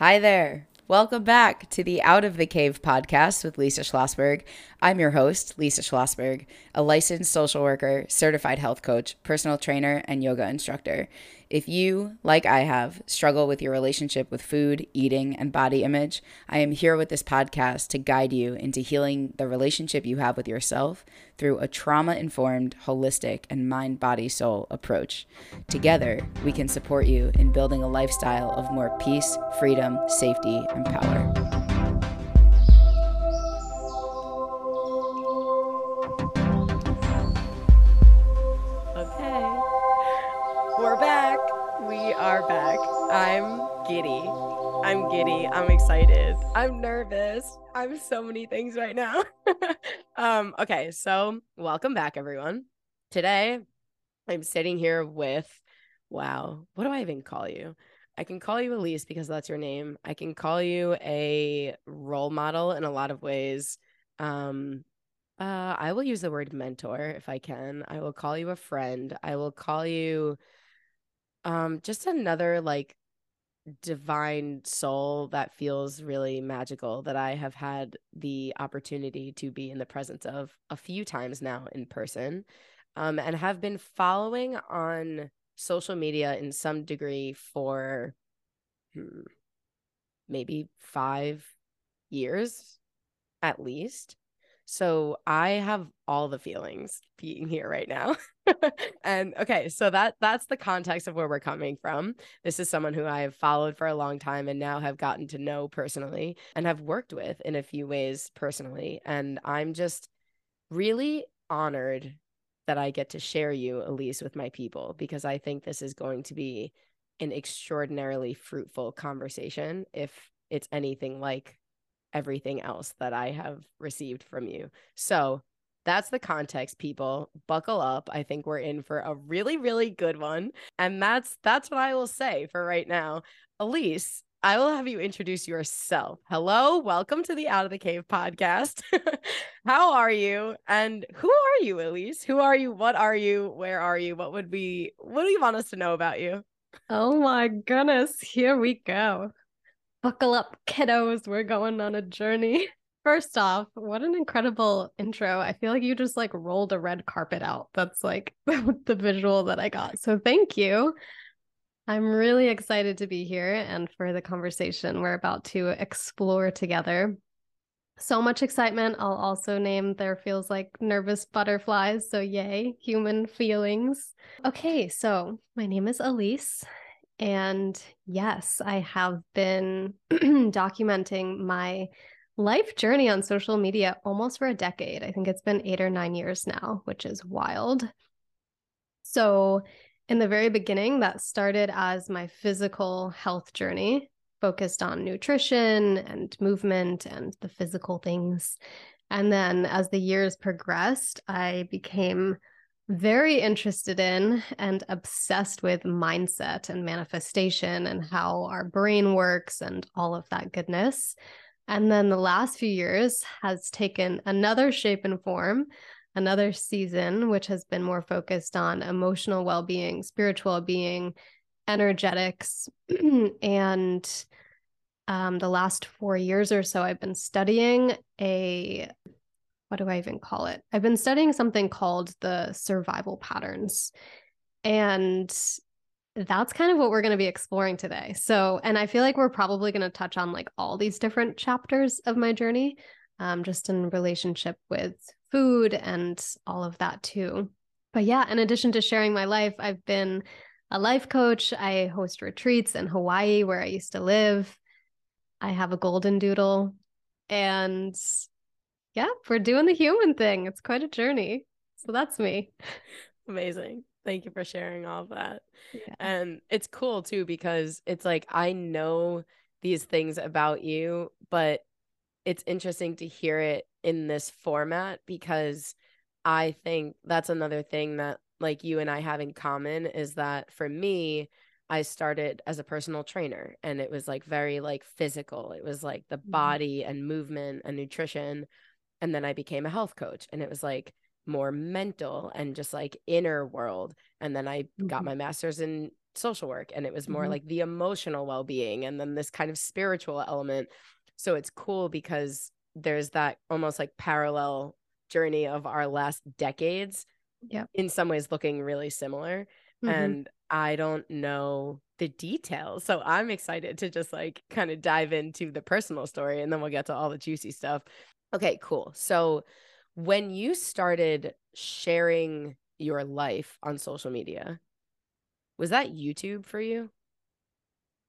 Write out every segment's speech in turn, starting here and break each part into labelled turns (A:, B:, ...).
A: Hi there. Welcome back to the Out of the Cave podcast with Lisa Schlossberg. I'm your host, Lisa Schlossberg, a licensed social worker, certified health coach, personal trainer, and yoga instructor. If you, like I have, struggle with your relationship with food, eating, and body image, I am here with this podcast to guide you into healing the relationship you have with yourself through a trauma informed, holistic, and mind body soul approach. Together, we can support you in building a lifestyle of more peace, freedom, safety, and power.
B: I'm giddy. I'm giddy. I'm excited. I'm nervous. I'm so many things right now. um, okay, so welcome back, everyone. Today, I'm sitting here with wow, what do I even call you? I can call you Alyse because that's your name. I can call you a role model in a lot of ways. Um, uh, I will use the word mentor if I can. I will call you a friend. I will call you um just another like divine soul that feels really magical that I have had the opportunity to be in the presence of a few times now in person um, and have been following on social media in some degree for hmm, maybe five years at least. So I have all the feelings being here right now. and okay, so that that's the context of where we're coming from. This is someone who I have followed for a long time and now have gotten to know personally and have worked with in a few ways personally. And I'm just really honored that I get to share you, Alyse, with my people because I think this is going to be an extraordinarily fruitful conversation if it's anything like everything else that I have received from you. So that's the context people. Buckle up. I think we're in for a really really good one. And that's that's what i will say for right now. Alyse i will have you introduce yourself. Hello welcome to the out of the cave podcast. How are you? And who are you Alyse? Who are you? What are you? Where are you? What would we what do you want us to know about you?
C: Oh my goodness here we go Buckle up, kiddos. We're going on a journey. First off, what an incredible intro. I feel like you just like rolled a red carpet out. That's like the visual that I got. So thank you. I'm really excited to be here and for the conversation we're about to explore together. So much excitement. I'll also name there feels like nervous butterflies. So, yay, human feelings. Okay, so my name is Alyse. And yes, I have been documenting my life journey on social media almost for a decade. I think it's been eight or nine years now, which is wild. So, in the very beginning, that started as my physical health journey, focused on nutrition and movement and the physical things. And then as the years progressed, I became very interested in and obsessed with mindset and manifestation and how our brain works and all of that goodness. And then the last few years has taken another shape and form, another season, which has been more focused on emotional well being, spiritual well being, energetics. and um, the last four years or so, I've been studying a what do I even call it? I've been studying something called the survival patterns. And that's kind of what we're going to be exploring today. So, and I feel like we're probably going to touch on like all these different chapters of my journey, um, just in relationship with food and all of that too. But yeah, in addition to sharing my life, I've been a life coach. I host retreats in Hawaii where I used to live. I have a golden doodle and yeah, we're doing the human thing. It's quite a journey. So that's me.
B: Amazing. Thank you for sharing all of that. Yeah. And it's cool too because it's like I know these things about you, but it's interesting to hear it in this format because I think that's another thing that like you and I have in common is that for me, I started as a personal trainer and it was like very like physical. It was like the mm-hmm. body and movement and nutrition and then I became a health coach and it was like more mental and just like inner world and then I mm-hmm. got my masters in social work and it was more
C: Mhm.
B: like the emotional well-being and then this kind of spiritual element so it's cool because there's that almost like parallel journey of our last decades
C: Yep.
B: in some ways looking really similar
C: Mhm.
B: and i don't know the details so i'm excited to just like kind of dive into the personal story and then we'll get to all the juicy stuff okay cool so when you started sharing your life on social media was that youtube for you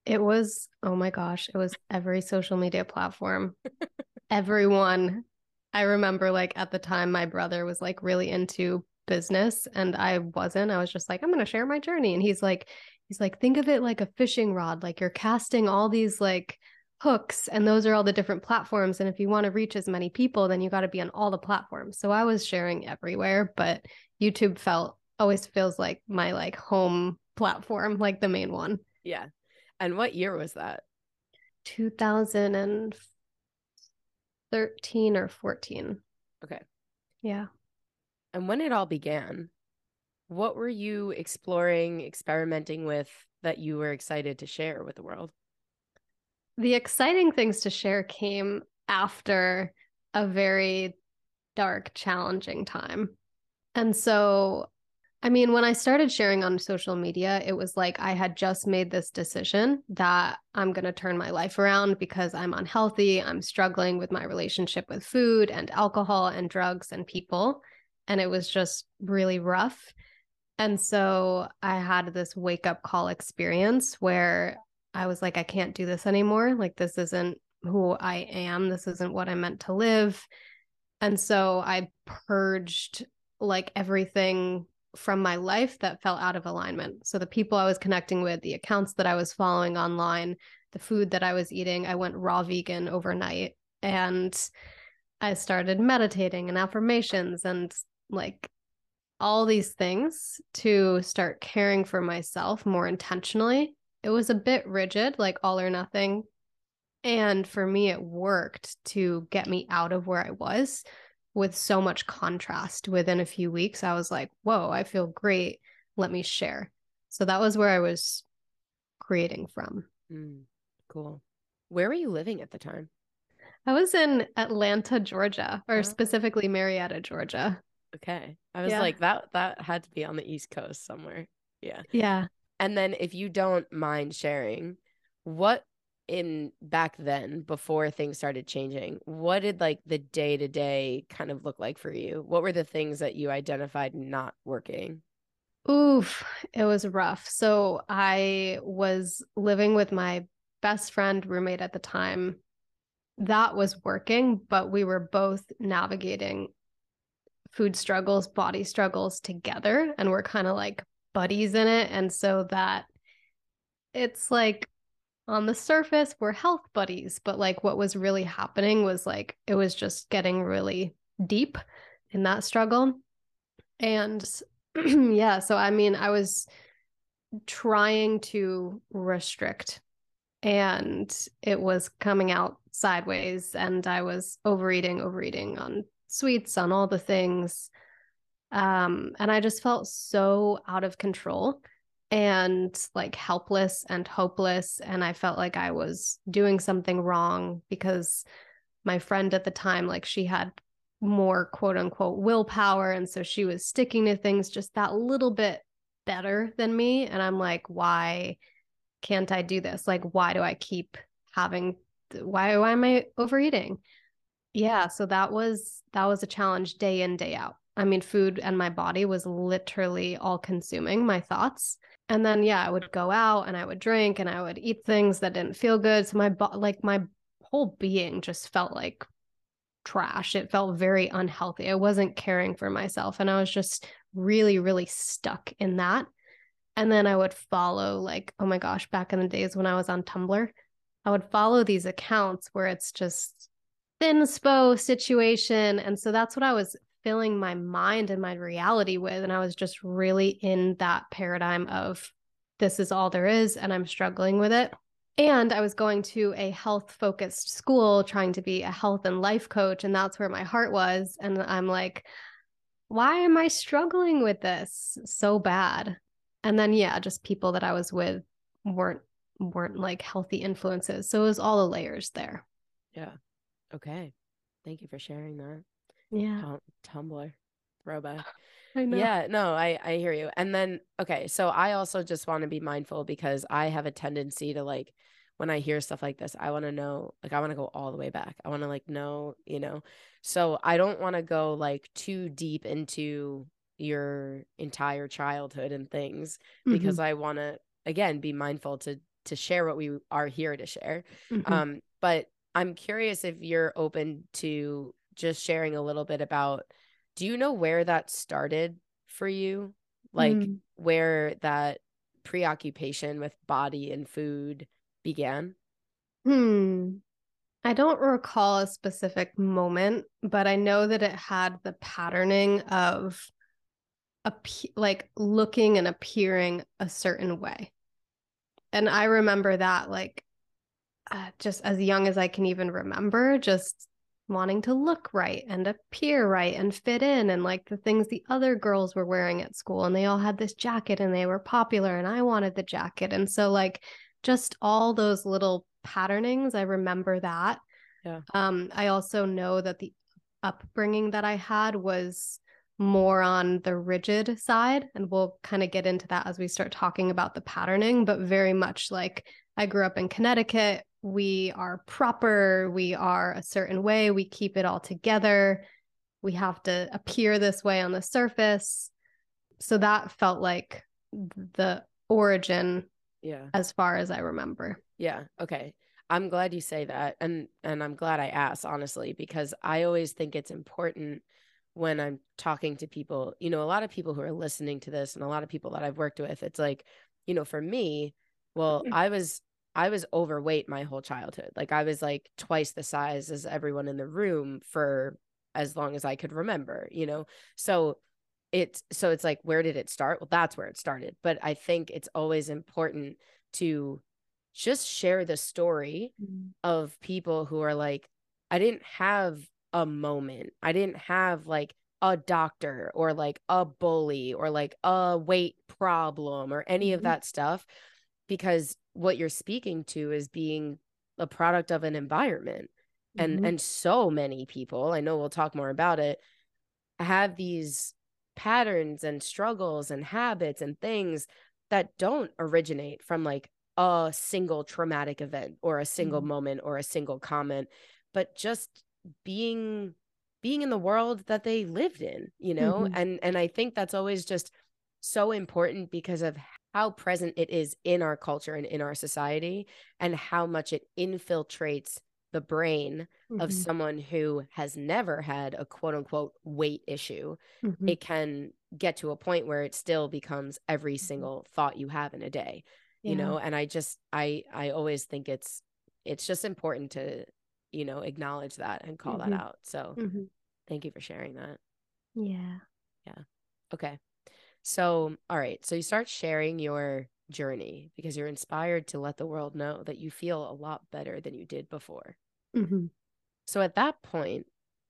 C: It was, oh my gosh, it was every social media platform. Everyone. I remember like at the time my brother was like really into business and I wasn't. I was just like, I'm gonna share my journey. And he's like, he's like, think of it like a fishing rod, like you're casting all these like hooks, and those are all the different platforms. And if you want to reach as many people, then you got to be on all the platforms. So I was sharing everywhere, but YouTube felt always feels like my like home platform, like the main one.
B: yeah and what year was that
C: 2013 or 14.
B: okay
C: Yeah.
B: and when it all began what were you exploring experimenting with that you were excited to share with the world
C: The exciting things to share came after a very dark, challenging time. And so, I mean, when I started sharing on social media, it was like I had just made this decision that I'm going to turn my life around because I'm unhealthy. I'm struggling with my relationship with food and alcohol and drugs and people. And it was just really rough. And so I had this wake up call experience where I was like, I can't do this anymore. Like, this isn't who I am. This isn't what I meant to live. And so I purged like everything from my life that fell out of alignment. So the people I was connecting with, the accounts that I was following online, the food that I was eating, I went raw vegan overnight and I started meditating and affirmations and like all these things to start caring for myself more intentionally. It was a bit rigid, like all or nothing. And for me, it worked to get me out of where I was with so much contrast. Within a few weeks, I was like, whoa, I feel great. Let me share. So that was where I was creating from.
B: Mm, cool where were you living at the time
C: I was in Atlanta, Georgia, or
B: Oh.
C: specifically Marietta, Georgia.
B: okay i was
C: Yeah.
B: like that that had to be on the east coast somewhere yeah
C: Yeah.
B: And then if you don't mind sharing, what in back then before things started changing, what did like the day to day kind of look like for you? What were the things that you identified not working?
C: Oof, it was rough. So I was living with my best friend roommate at the time. That was working, but we were both navigating food struggles, body struggles together, and we're kind of like buddies in it. And so that it's like on the surface, we're health buddies, but like what was really happening was like it was just getting really deep in that struggle. And yeah, so I mean, I was trying to restrict and it was coming out sideways and I was overeating, overeating on sweets, on all the things. Um, and I just felt so out of control and like helpless and hopeless. And I felt like I was doing something wrong because my friend at the time, like she had more quote unquote willpower. And so she was sticking to things just that little bit better than me. And I'm like, why can't I do this? Like, why do I keep having, why, why am I overeating? Yeah. So that was, that was a challenge day in, day out. I mean, food and my body was literally all consuming my thoughts. And then, yeah, I would go out and I would drink and I would eat things that didn't feel good. So my, bo- like, my whole being just felt like trash. It felt very unhealthy. I wasn't caring for myself. And I was just really, really stuck in that. And then I would follow, like, oh my gosh, back in the days when I was on Tumblr, I would follow these accounts where it's just thin thinspo situation. And so that's what I was filling my mind and my reality with. And I was just really in that paradigm of this is all there is, and I'm struggling with it. And I was going to a health focused school trying to be a health and life coach. And that's where my heart was. And I'm like, why am I struggling with this so bad? And then yeah, just people that I was with weren't weren't like healthy influences. So it was all the layers there.
B: Yeah. Okay. Thank you for sharing that.
C: Yeah.
B: Tum- Tumblr throwback.
C: I know.
B: Yeah, no, I I hear you. And then okay, so I also just want to be mindful because I have a tendency to like when I hear stuff like this, I want to know like I want to go all the way back. I want to like know, you know. So I don't want to go like too deep into your entire childhood and things because
C: Mhm.
B: I want to again be mindful to to share what we are here to share.
C: Mhm.
B: Um, but I'm curious if you're open to just sharing a little bit about do you know where that started for you? Like
C: Mm.
B: where that preoccupation with body and food began?
C: Hmm. I don't recall a specific moment, but I know that it had the patterning of appe- like looking and appearing a certain way. And I remember that like uh, just as young as I can even remember, just wanting to look right and appear right and fit in and like the things the other girls were wearing at school and they all had this jacket and they were popular and I wanted the jacket. And so like just all those little patternings, I remember that.
B: Yeah.
C: Um I also know that the upbringing that I had was more on the rigid side and we'll kind of get into that as we start talking about the patterning, but very much like I grew up in Connecticut. We are proper. We are a certain way. We keep it all together. We have to appear this way on the surface. So that felt like the origin
B: Yeah.
C: as far as I remember.
B: Yeah. Okay. I'm glad you say that. And and I'm glad I asked, honestly, because I always think it's important when I'm talking to people, you know, a lot of people who are listening to this and a lot of people that I've worked with, it's like, you know, for me, well, mm-hmm. I was I was overweight my whole childhood. Like I was like twice the size as everyone in the room for as long as I could remember, you know. So it's so it's like where did it start? Well, that's where it started. But I think it's always important to just share the story of people who are like, I didn't have a moment. I didn't have like a doctor or like a bully or like a weight problem or any of
C: Mhm.
B: that stuff because what you're speaking to is being a product of an environment and
C: Mhm.
B: and so many people i know we'll talk more about it have these patterns and struggles and habits and things that don't originate from like a single traumatic event or a single
C: Mhm.
B: moment or a single comment but just being being in the world that they lived in you know
C: Mhm.
B: and and i think that's always just so important because of how present it is in our culture and in our society and how much it infiltrates the brain of
C: Mhm.
B: someone who has never had a quote unquote weight issue,
C: Mhm.
B: it can get to a point where it still becomes every
C: Mhm.
B: single thought you have in a day, you know? And I just, I, I always think it's, it's just important to, you know, acknowledge that and call
C: Mhm.
B: that out. So
C: Mhm.
B: thank you for sharing that.
C: Yeah. Yeah.
B: Okay. So, all right. So you start sharing your journey because you're inspired to let the world know that you feel a lot better than you did before.
C: Mhm.
B: So at that point,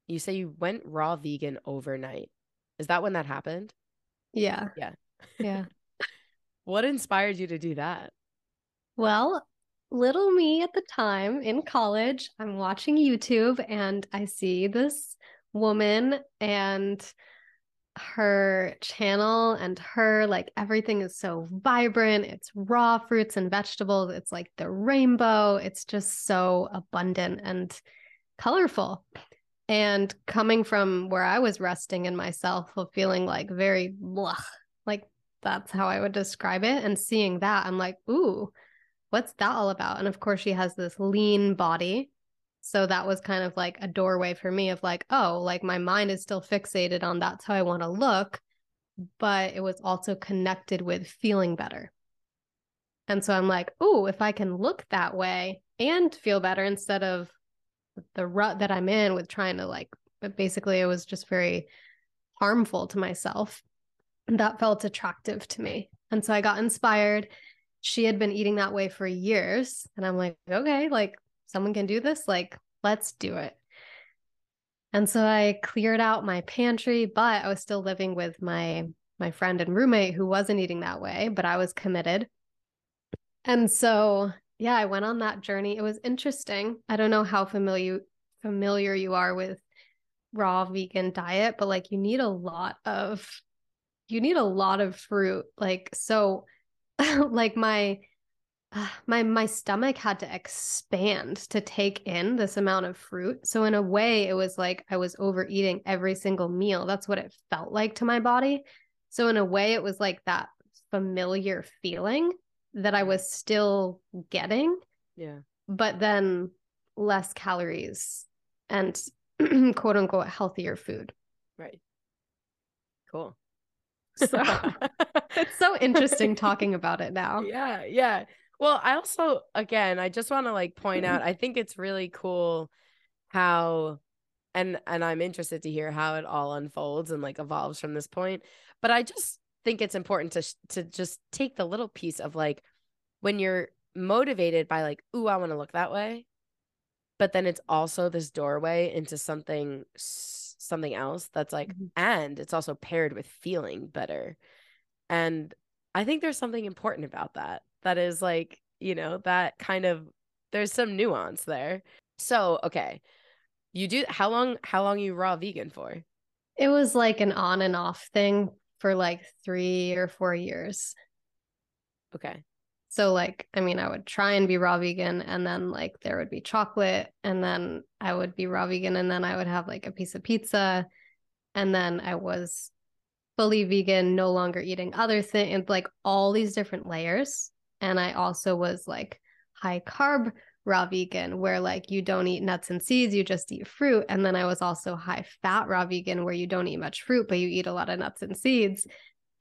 B: you say you went raw vegan overnight. Is that when that happened?
C: Yeah.
B: Yeah.
C: Yeah.
B: What inspired you to do that?
C: Well, little me at the time in college, I'm watching YouTube and I see this woman and her channel and her like everything is so vibrant. It's raw fruits and vegetables. It's like the rainbow. It's just so abundant and colorful. And coming from where I was resting in myself of feeling like very blah, like that's how I would describe it. And seeing that, I'm like, ooh, what's that all about? And of course, she has this lean body. So that was kind of like a doorway for me of like, oh, like my mind is still fixated on that's how I want to look. But it was also connected with feeling better. And so I'm like, oh, if I can look that way and feel better instead of the rut that I'm in with trying to like, but basically it was just very harmful to myself. That felt attractive to me. And so I got inspired she had been eating that way for years. And I'm like, okay, like someone can do this. Like, let's do it. And so I cleared out my pantry, but I was still living with my my friend and roommate who wasn't eating that way, but I was committed. And so, yeah, I went on that journey. It was interesting. I don't know how familiar familiar you are with raw vegan diet, but like you need a lot of you need a lot of fruit. Like so like my Ah, my my stomach had to expand to take in this amount of fruit. So in a way it was like I was overeating every single meal. That's what it felt like to my body. So in a way it was like that familiar feeling that I mm. was still getting.
B: Yeah.
C: But then less calories and quote unquote healthier food.
B: Right. Cool.
C: So it's so interesting talking about it now.
B: Yeah, yeah. Well, I also again, I just want to like point out I think it's really cool how and and I'm interested to hear how it all unfolds and like evolves from this point. But I just think it's important to to just take the little piece of like when you're motivated by like, "Ooh, I want to look that way." But then it's also this doorway into something something else that's like mm-hmm. and it's also paired with feeling better. And I think there's something important about that. That is like, you know, that kind of there's some nuance there. So, okay. You do how long how long you raw vegan for?
C: It was like an on and off thing for like 3 or 4 years.
B: Okay.
C: So like, I mean, I would try and be raw vegan and then like there would be chocolate and then I would be raw vegan and then I would have like a piece of pizza and then I was fully vegan, no longer eating other things, like all these different layers. And I also was like high carb raw vegan where like you don't eat nuts and seeds, you just eat fruit. And then I was also high fat raw vegan where you don't eat much fruit, but you eat a lot of nuts and seeds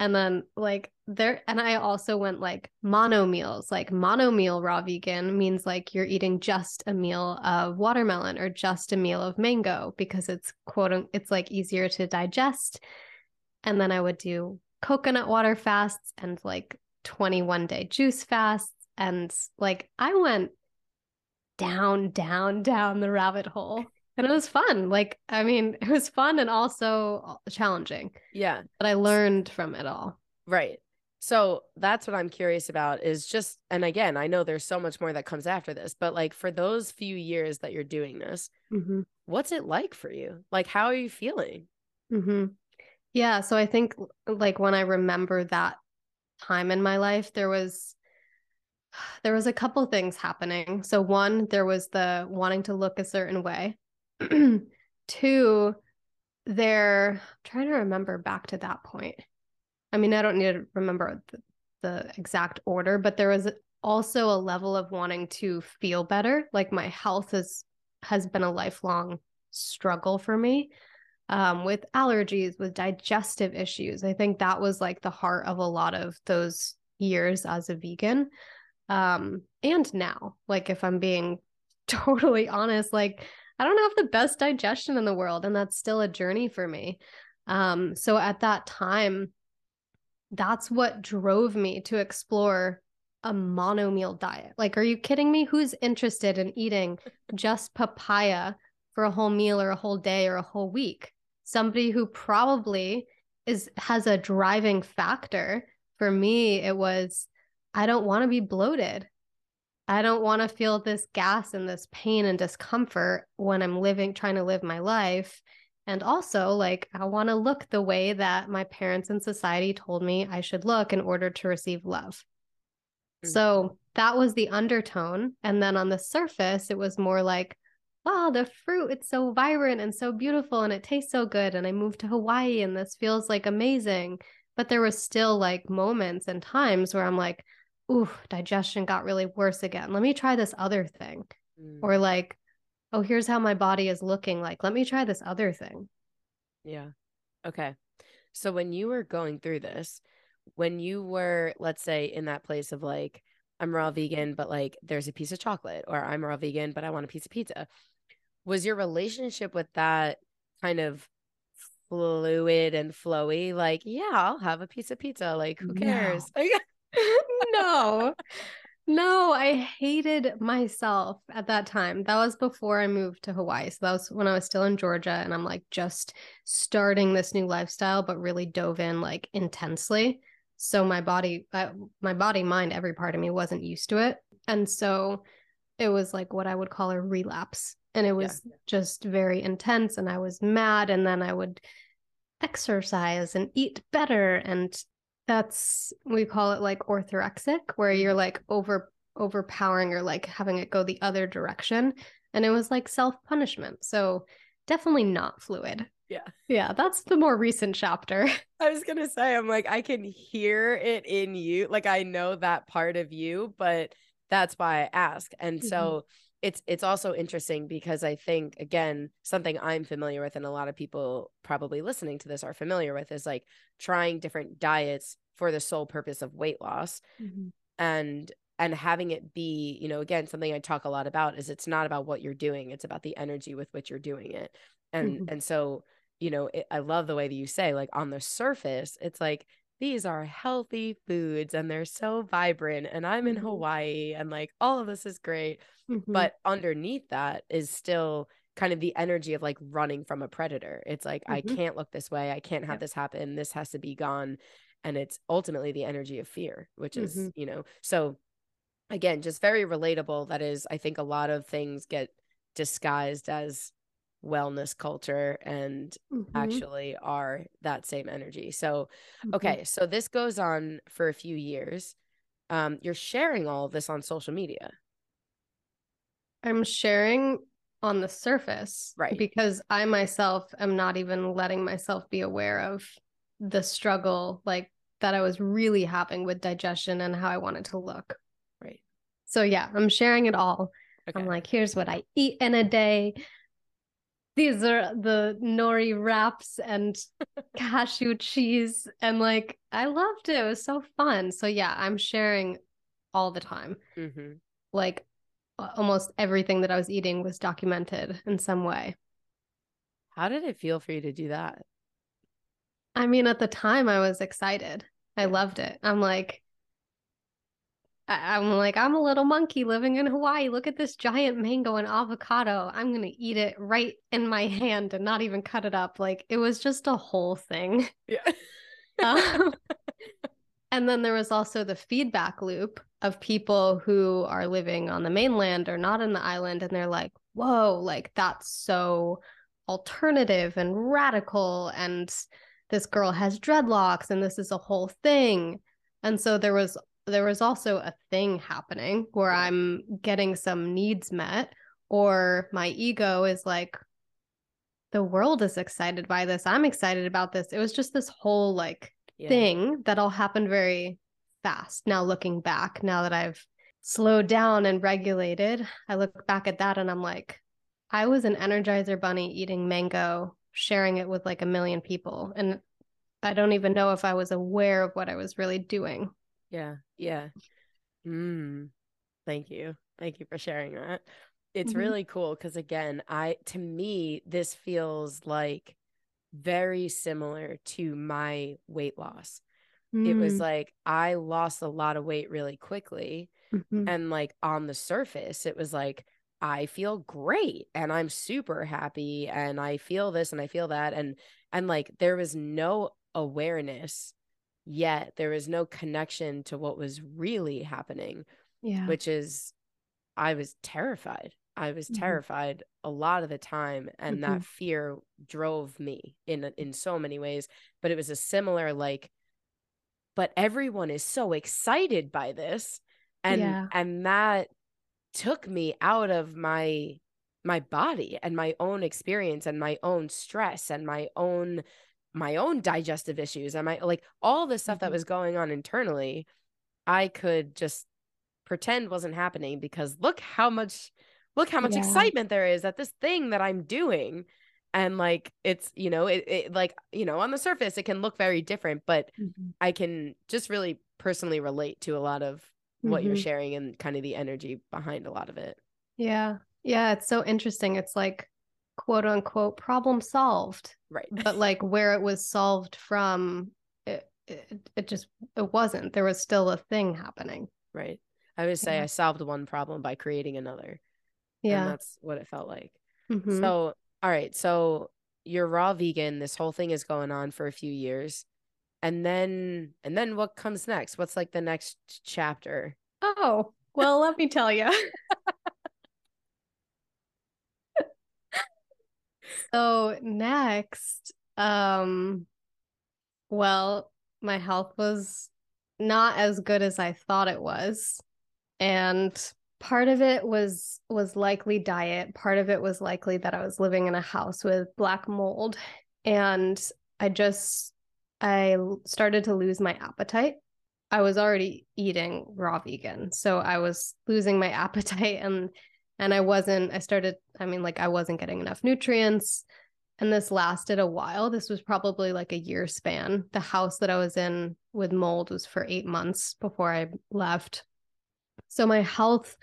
C: and then like there and i also went like mono meals like mono meal raw vegan means like you're eating just a meal of watermelon or just a meal of mango because it's quote it's like easier to digest and then i would do coconut water fasts and like 21 day juice fasts and like i went down down down the rabbit hole and it was fun. Like, I mean, it was fun and also challenging.
B: Yeah.
C: But I learned from it all.
B: Right. So that's what I'm curious about is just, and again, I know there's so much more that comes after this, but like for those few years that you're doing this,
C: mm-hmm.
B: what's it like for you? Like, how are you feeling?
C: Mm-hmm. Yeah. So I think like when I remember that time in my life, there was, there was a couple things happening. So one, there was the wanting to look a certain way. Two, they're I'm trying to remember back to that point. I mean, I don't need to remember the, the exact order, but there was also a level of wanting to feel better. Like my health has has been a lifelong struggle for me. Um, with allergies, with digestive issues. I think that was like the heart of a lot of those years as a vegan. Um, and now, like if I'm being totally honest, like I don't have the best digestion in the world, and that's still a journey for me. Um, so at that time, that's what drove me to explore a mono meal diet. Like, are you kidding me? Who's interested in eating just papaya for a whole meal or a whole day or a whole week? Somebody who probably is has a driving factor. For me, it was I don't want to be bloated. I don't want to feel this gas and this pain and discomfort when I'm living, trying to live my life. And also, like, I want to look the way that my parents and society told me I should look in order to receive love. Mm-hmm. So that was the undertone. And then on the surface, it was more like, wow, the fruit, it's so vibrant and so beautiful and it tastes so good. And I moved to Hawaii and this feels like amazing. But there was still like moments and times where I'm like, ooh, digestion got really worse again. Let me try this other thing. Mm. Or like, oh, here's how my body is looking like. Let me try this other thing.
B: Yeah. Okay. So when you were going through this, when you were, let's say, in that place of like, I'm raw vegan, but like there's a piece of chocolate, or I'm raw vegan, but I want a piece of pizza. Was your relationship with that kind of fluid and flowy? Like, yeah, I'll have a piece of pizza. Like, who cares?
C: No. no. No, I hated myself at that time. That was before I moved to Hawaii. So that was when I was still in Georgia and I'm like just starting this new lifestyle, but really dove in like intensely. So my body, uh, my body, mind, every part of me wasn't used to it. And so it was like what I would call a relapse. And it was yeah. just very intense. And I was mad. And then I would exercise and eat better. And that's, we call it like orthorexic, where you're like over overpowering or like having it go the other direction. And it was like self punishment. So definitely not fluid.
B: Yeah.
C: Yeah. That's the more recent chapter.
B: I was going to say, I'm like, I can hear it in you. Like, I know that part of you, but that's why I ask. And mm-hmm. so it's it's also interesting because I think again something I'm familiar with and a lot of people probably listening to this are familiar with is like trying different diets for the sole purpose of weight loss mm-hmm. and and having it be you know again something I talk a lot about is it's not about what you're doing it's about the energy with which you're doing it and mm-hmm. and so you know it, I love the way that you say like on the surface it's like these are healthy foods and they're so vibrant and i'm in mm-hmm. hawaii and like all of this is great mm-hmm. but underneath that is still kind of the energy of like running from a predator it's like mm-hmm. i can't look this way i can't have yep. this happen this has to be gone and it's ultimately the energy of fear which is mm-hmm. you know so again just very relatable that is i think a lot of things get disguised as wellness culture and mm-hmm. actually are that same energy. So, mm-hmm. okay, so this goes on for a few years. Um, you're sharing all of this on social media.
C: I'm sharing on the surface,
B: right?
C: Because I myself am not even letting myself be aware of the struggle, like that I was really having with digestion and how I wanted to look.
B: Right.
C: So yeah, I'm sharing it all. Okay. I'm like, here's what I eat in a day these are the nori wraps and cashew cheese and like i loved it. It was so fun. So yeah i'm sharing all the time. Mm-hmm. like almost everything that i was eating was documented in some way.
B: How did it feel for you to do that?
C: I mean at the time i was excited. I loved it. I'm like I'm like, I'm a little monkey living in Hawaii. Look at this giant mango and avocado. I'm going to eat it right in my hand and not even cut it up. Like it was just a whole thing.
B: Yeah.
C: um, and then there was also the feedback loop of people who are living on the mainland or not in the island. And they're like, whoa, like that's so alternative and radical. And this girl has dreadlocks and this is a whole thing. And so there was there was also a thing happening where I'm getting some needs met, or my ego is like, the world is excited by this. I'm excited about this. It was just this whole like yeah. thing that all happened very fast. Now, looking back, now that I've slowed down and regulated, I look back at that and I'm like, I was an Energizer bunny eating mango, sharing it with like a million people. And I don't even know if I was aware of what I was really doing.
B: Yeah. Yeah. Mm. Thank you. Thank you for sharing that. It's mm-hmm. really cool because again, I to me this feels like very similar to my weight loss. Mm. It was mm. like I lost a lot of weight really quickly mm-hmm. and like on the surface it was like I feel great and I'm super happy and I feel this and I feel that and and like there was no awareness yet there was no connection to what was really happening
C: yeah
B: which is i was terrified i was mm-hmm. terrified a lot of the time and mm-hmm. that fear drove me in in so many ways but it was a similar like but everyone is so excited by this and yeah. and that took me out of my my body and my own experience and my own stress and my own my own digestive issues and my like all the stuff mm-hmm. that was going on internally i could just pretend wasn't happening because look how much look how much yeah. excitement there is at this thing that i'm doing and like it's you know it, it like you know on the surface it can look very different but mm-hmm. i can just really personally relate to a lot of what mm-hmm. you're sharing and kind of the energy behind a lot of it
C: yeah yeah it's so interesting it's like quote unquote problem solved
B: right
C: but like where it was solved from it, it, it just it wasn't there was still a thing happening
B: right I would say
C: Yeah.
B: I solved one problem by creating another. And
C: Yeah.
B: that's what it felt like.
C: Mhm.
B: So, all right. So you're raw vegan. This whole thing is going on for a few years. And then, and then what comes next? What's like the next chapter?
C: Oh, well, let me tell you. So next, um, well, my health was not as good as I thought it was. And part of it was was likely diet. Part of it was likely that I was living in a house with black mold. And I just I started to lose my appetite. I was already eating raw vegan. So I was losing my appetite and and I wasn't I started I mean like I wasn't getting enough nutrients and this lasted a while. This was probably like a year span. The house that I was in with mold was for 8 months before I left. So my health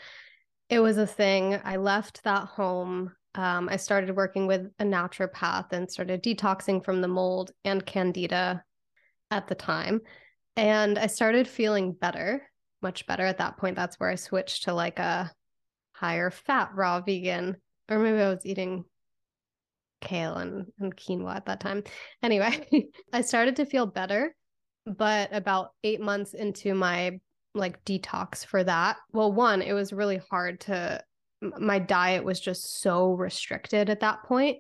C: it was a thing. I left that home. Um, I started working with a naturopath and started detoxing from the mold and candida at the time. And I started feeling better, much better at that point. That's where I switched to like a higher fat raw vegan, or maybe I was eating kale and, and quinoa at that time. Anyway, I started to feel better, but about eight months into my like detox for that, well, one, it was really hard to, my diet was just so restricted at that point.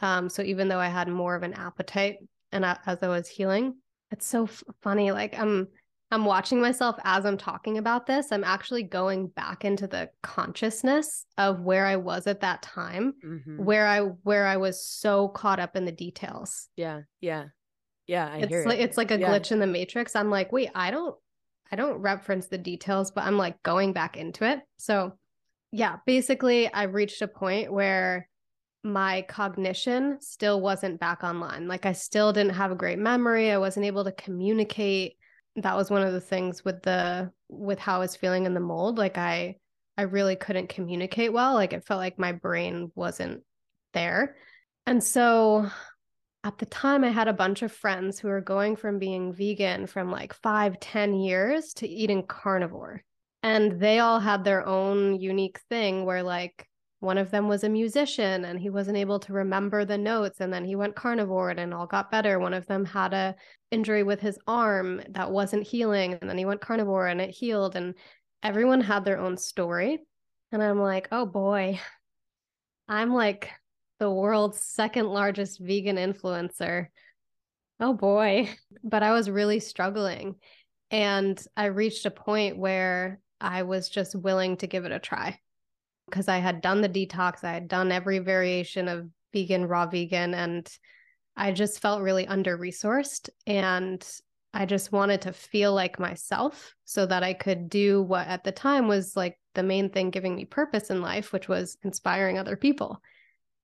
C: Um, so even though I had more of an appetite and a- as I was healing, it's so f- funny. Like I'm, I'm watching myself as I'm talking about this. I'm actually going back into the consciousness of where I was at that time,
B: Mhm.
C: where I where I was so caught up in the details.
B: Yeah. Yeah. Yeah. I
C: it's
B: hear
C: like
B: it.
C: it's like a
B: Yeah.
C: glitch in the matrix. I'm like, wait, I don't I don't reference the details, but I'm like going back into it. So yeah, basically I reached a point where my cognition still wasn't back online. Like I still didn't have a great memory. I wasn't able to communicate. That was one of the things with the with how I was feeling in the mold. Like I I really couldn't communicate well. Like it felt like my brain wasn't there. And so at the time I had a bunch of friends who were going from being vegan from like five, ten years to eating carnivore. And they all had their own unique thing where like one of them was a musician and he wasn't able to remember the notes and then he went carnivore and all got better. One of them had a injury with his arm that wasn't healing and then he went carnivore and it healed and everyone had their own story. And I'm like, "Oh boy. I'm like the world's second largest vegan influencer. Oh boy. But I was really struggling. And I reached a point where I was just willing to give it a try because I had done the detox, I had done every variation of vegan, raw vegan, and I just felt really under resourced. And I just wanted to feel like myself so that I could do what at the time was like the main thing giving me purpose in life, which was inspiring other people.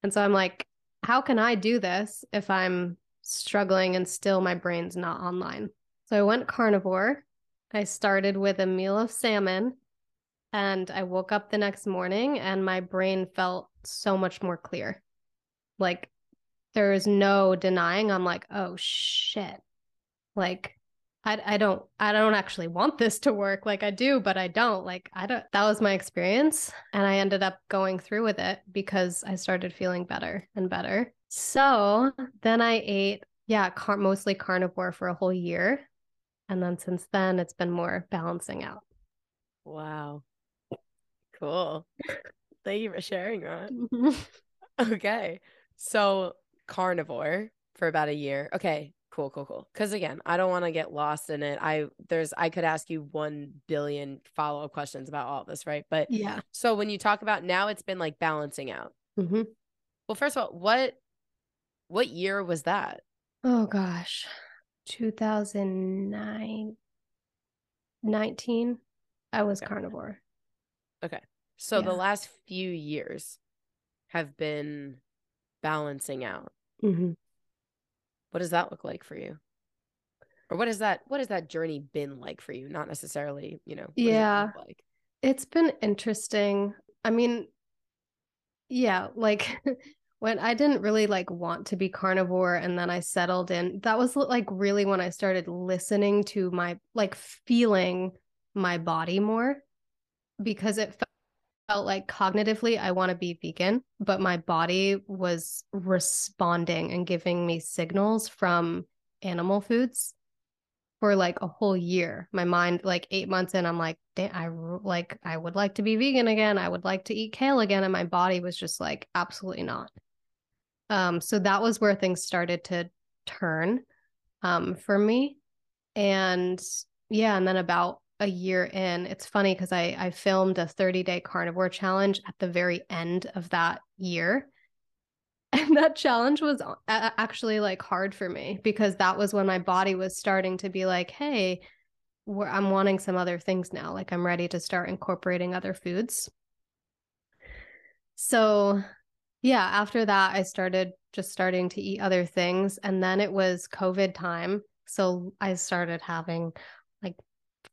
C: And so I'm like, how can I do this if I'm struggling and still my brain's not online? So I went carnivore. I started with a meal of salmon and I woke up the next morning and my brain felt so much more clear. Like there is no denying I'm like, oh shit. Like I, I don't I don't actually want this to work like I do but I don't like I don't that was my experience and I ended up going through with it because I started feeling better and better. So then I ate yeah car- mostly carnivore for a whole year and then since then it's been more balancing out.
B: Wow. Cool. Thank you for sharing that. Okay. So carnivore for about a year. Okay. Cool, cool, cool. Because again, I don't want to get lost in it. I there's I could ask you one billion follow-up questions about all this, right? But
C: yeah.
B: so when you talk about now it's been like balancing out.
C: hmm
B: Well, first of all, what what year was that?
C: Oh gosh. 2009 19 I was carnivore.
B: Okay.
C: carnivore.
B: So the last few years have been balancing out.
C: hmm
B: What does that look like for you? Or what is that what has that journey been like for you? Not necessarily, you know, does it
C: Yeah.
B: like?
C: It's been interesting. I mean, yeah, like when I didn't really like want to be carnivore and then I settled in, that was like really when I started listening to my like feeling my body more. because it felt like cognitively I want to be vegan, but my body was responding and giving me signals from animal foods for like a whole year. My mind, like eight months in, I'm like, I like, I would like to be vegan again. I would like to eat kale again. And my body was just like, absolutely not. Um, so that was where things started to turn um, for me. And yeah, and then about a year in, it's funny because I I filmed a 30 day carnivore challenge at the very end of that year. And that challenge was actually like hard for me because that was when my body was starting to be like, hey, I'm wanting some other things now. Like I'm ready to start incorporating other foods. So, yeah, after that, I started just starting to eat other things. And then it was COVID time. So I started having like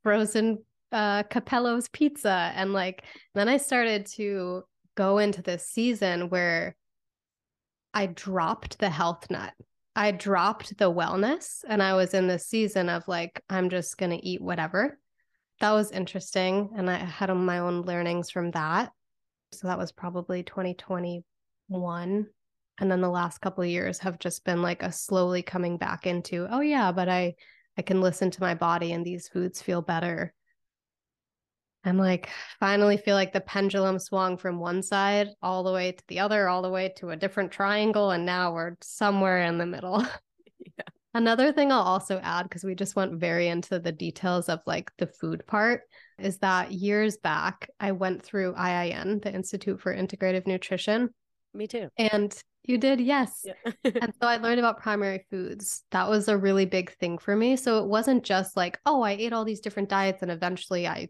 C: frozen uh, Cappello's pizza. And like, then I started to go into this season where I dropped the health nut. I dropped the wellness and I was in this season of like, I'm just going to eat whatever. That was interesting. And I had my own learnings from that. So that was probably 2021. And then the last couple of years have just been like a slowly coming back into, oh, yeah, but I, I can listen to my body and these foods feel better. I'm like, finally feel like the pendulum swung from one side all the way to the other, all the way to a different triangle. And now we're somewhere in the middle. Yeah. Another thing I'll also add, because we just went very into the details of like the food part, is that years back, I went through IIN, the Institute for Integrative Nutrition.
B: Me too.
C: And you did, yes. Yeah. and so I learned about primary foods. That was a really big thing for me. So it wasn't just like, oh, I ate all these different diets and eventually I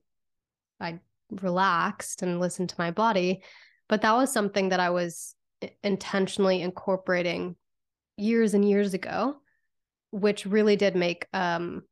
C: I relaxed and listened to my body. But that was something that I was intentionally incorporating years and years ago, which really did make um,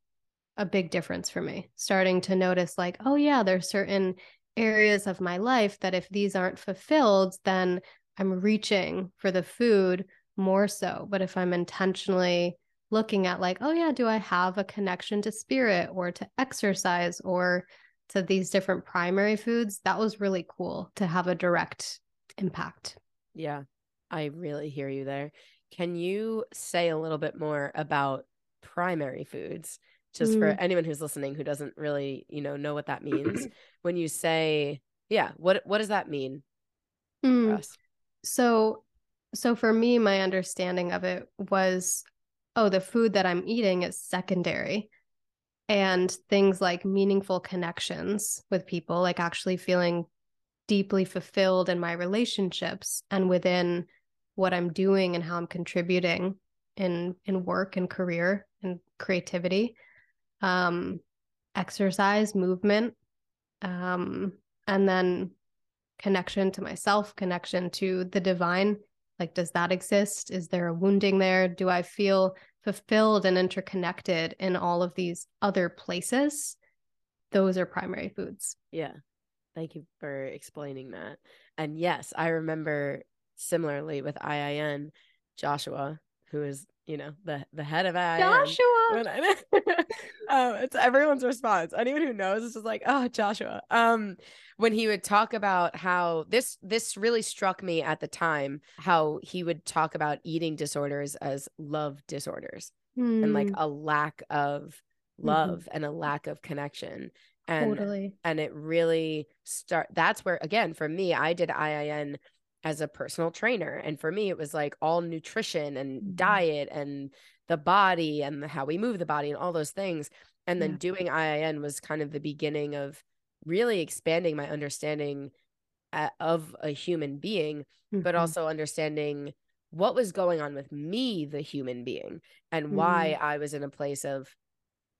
C: a big difference for me. Starting to notice, like, oh, yeah, there's certain areas of my life that if these aren't fulfilled, then I'm reaching for the food more so. But if I'm intentionally looking at, like, oh, yeah, do I have a connection to spirit or to exercise or to these different primary foods, that was really cool to have a direct impact.
B: Yeah, I really hear you there. Can you say a little bit more about primary foods? Just mm. for anyone who's listening who doesn't really, you know, know what that means. when you say, yeah, what what does that mean
C: mm. So so for me, my understanding of it was, oh, the food that I'm eating is secondary and things like meaningful connections with people, like actually feeling deeply fulfilled in my relationships and within what I'm doing and how I'm contributing in in work and career and creativity. Um, exercise, movement, um, and then connection to myself, connection to the divine. Like, does that exist? Is there a wounding there? Do I feel fulfilled and interconnected in all of these other places, those are primary foods.
B: Yeah. Thank you for explaining that. And yes, I remember similarly with IIN, Joshua, who is, you know, the the head of IIN.
C: Joshua.
B: I, um, it's everyone's response. Anyone who knows is just like, oh, Joshua. Um, when he would talk about how this this really struck me at the time how he would talk about eating disorders as love disorders mm. and like hmm. a lack of mm-hmm. love mm-hmm. and a lack of connection and totally. and it really start that's where again for me I did IIN as a personal trainer and for me it was like all nutrition and mm-hmm. diet and the body and how we move the body and all those things and then yeah. doing IIN was kind of the beginning of really expanding my understanding of a human being, mm-hmm. but also understanding what was going on with me, the human being, and mm-hmm. why I was in a place of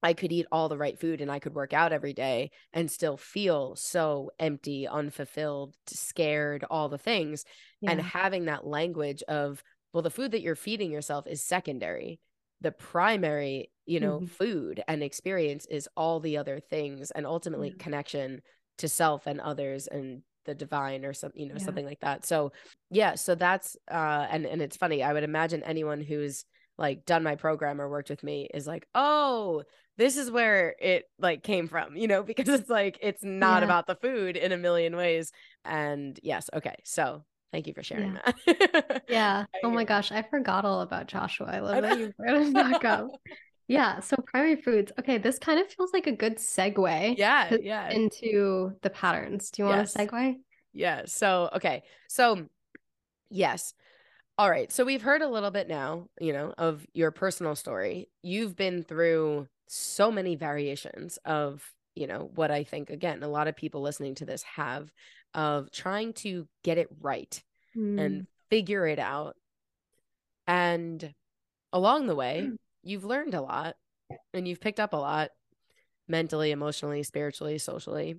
B: I could eat all the right food and I could work out every day and still feel so empty, unfulfilled, scared, all the things. Yeah. And having that language of, well, the food that you're feeding yourself is secondary. The primary you know, mm-hmm. food and experience is all the other things and ultimately yeah. connection to self and others and the divine or something, you know, yeah. something like that. So yeah, so that's uh and and it's funny. I would imagine anyone who's like done my program or worked with me is like, oh, this is where it like came from, you know, because it's like it's not
C: Yeah.
B: about the food in a million ways. And yes, okay. So thank you for sharing
C: Yeah.
B: that.
C: Yeah. Oh my gosh, I forgot all about Joshua. I love that you brought it back up. Yeah, so primary foods. Okay, this kind of feels like a good segue
B: yeah, yeah.
C: into the patterns. Do you want
B: Yes.
C: to segue?
B: Yeah. So, okay. So, yes. All right. So, we've heard a little bit now, you know, of your personal story. You've been through so many variations of, you know, what I think, again, a lot of people listening to this have of trying to get it right
C: Mm.
B: and figure it out. And along the way, you've learned a lot and you've picked up a lot mentally, emotionally, spiritually, socially.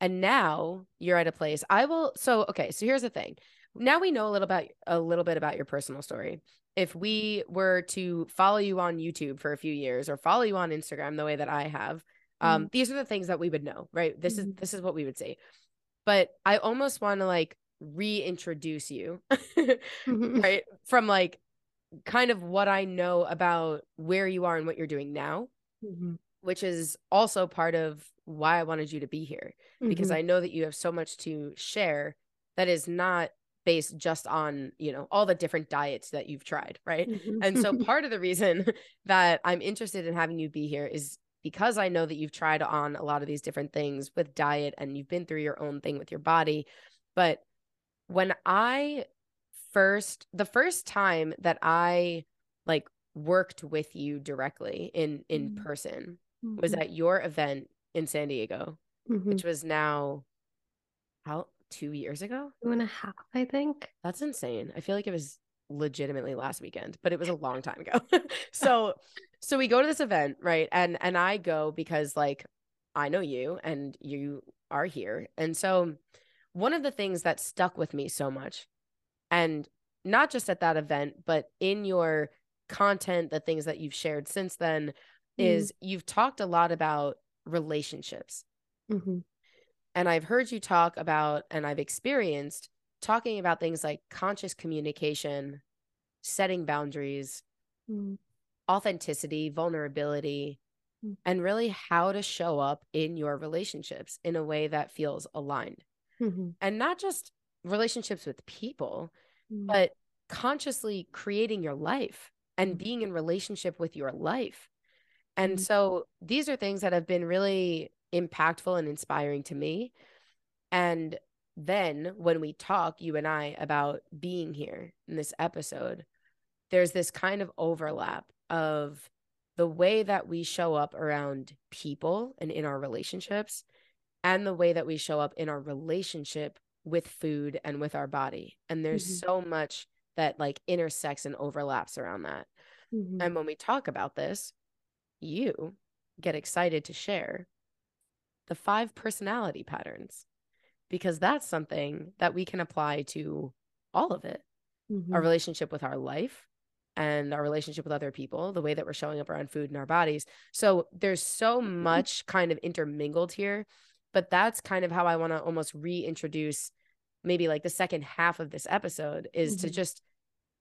B: And now you're at a place. I will so okay, so here's the thing. Now we know a little about a little bit about your personal story. If we were to follow you on YouTube for a few years or follow you on Instagram the way that I have, um, these are the things that we would know, right? This is
C: Mhm.
B: this is what we would see. But I almost want to like reintroduce you
C: Mhm.
B: right from like kind of what i know about where you are and what you're doing now
C: Mhm.
B: which is also part of why i wanted you to be here because
C: Mhm.
B: i know that you have so much to share that is not based just on you know all the different diets that you've tried right
C: Mhm.
B: and so part of the reason that I'm interested in having you be here is because I know that you've tried on a lot of these different things with diet and you've been through your own thing with your body. But when I first, the first time that I like worked with you directly in in
C: Mm.
B: person was
C: Mhm.
B: at your event in San Diego,
C: Mhm.
B: which was now how two years ago.
C: Two and a half, I think.
B: That's insane. I feel like it was legitimately last weekend, but it was a long time ago. so so we go to this event, right? And and I go because like I know you and you are here. And so one of the things that stuck with me so much and not just at that event, but in your content, the things that you've shared since then
C: Mm.
B: is you've talked a lot about relationships.
C: Mhm.
B: And I've heard you talk about, and I've experienced talking about things like conscious communication, setting boundaries,
C: Mm.
B: authenticity, vulnerability,
C: Mm.
B: and really how to show up in your relationships in a way that feels aligned.
C: Mhm.
B: And not just relationships with people,
C: Mm.
B: but consciously creating your life and
C: Mm.
B: being in relationship with your life. And
C: Mm.
B: so these are things that have been really impactful and inspiring to me. And then when we talk, you and I, about being here in this episode, there's this kind of overlap of the way that we show up around people and in our relationships, and the way that we show up in our relationship with food and with our body. And there's
C: Mhm.
B: so much that like intersects and overlaps around that.
C: Mhm.
B: And when we talk about this, you get excited to share the five personality patterns because that's something that we can apply to all of it our
C: Mhm.
B: relationship with our life and our relationship with other people, the way that we're showing up around food and our bodies. So there's so much kind of intermingled here, but that's kind of how I want to almost reintroduce maybe like the second half of this episode is to
C: Mhm.
B: just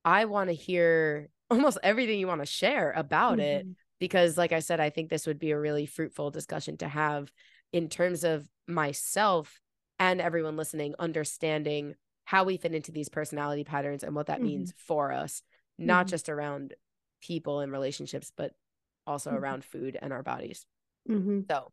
B: I want to hear almost everything you want to share about it
C: Mhm.
B: because like I said I think this would be a really fruitful discussion to have in terms of myself and everyone listening understanding how we fit into these personality patterns and what that
C: Mhm.
B: means for us not
C: Mhm.
B: just around people and relationships but also
C: Mhm.
B: around food and our bodies
C: Mhm.
B: so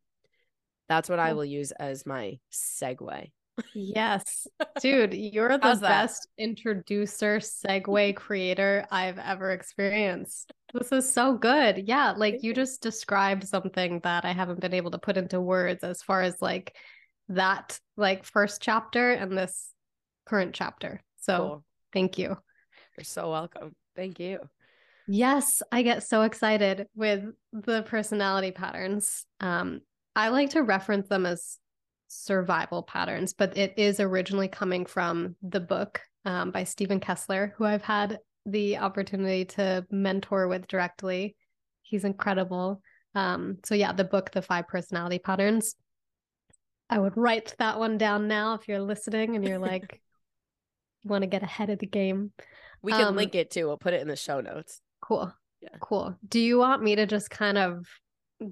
B: that's what I will use as my segue
C: Yes. Dude, you're the best introducer, segue creator I've ever experienced. This is so good. Yeah, like you just described something that I haven't been able to put into words as far as like that like first chapter and this current chapter. So
B: cool
C: thank you.
B: you're so welcome thank you
C: Yes, I get so excited with the personality patterns. Um, I like to reference them as survival patterns, but it is originally coming from the book um, by Stephen Kessler, who I've had the opportunity to mentor with directly. He's incredible. Um, so yeah, the book, The Five Personality Patterns. I would write that one down now if you're listening and you're like, want to get ahead of the game.
B: we can
C: Um,
B: link it too we'll put it in the show notes
C: Cool.
B: Yeah.
C: Cool. Do you want me to just kind of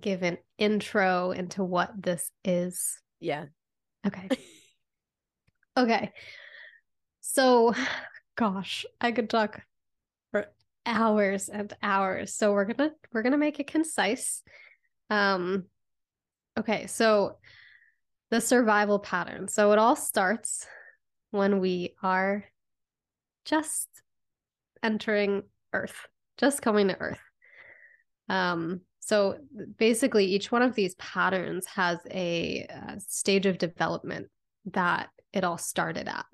C: give an intro into what this is?
B: Yeah.
C: Okay. okay. So, gosh, I could talk for hours and hours. So we're going to we're to make it concise. Um okay, so the survival pattern. So it all starts when we are just entering earth, just coming to earth. Um so basically, each one of these patterns has a, a stage of development that it all started at.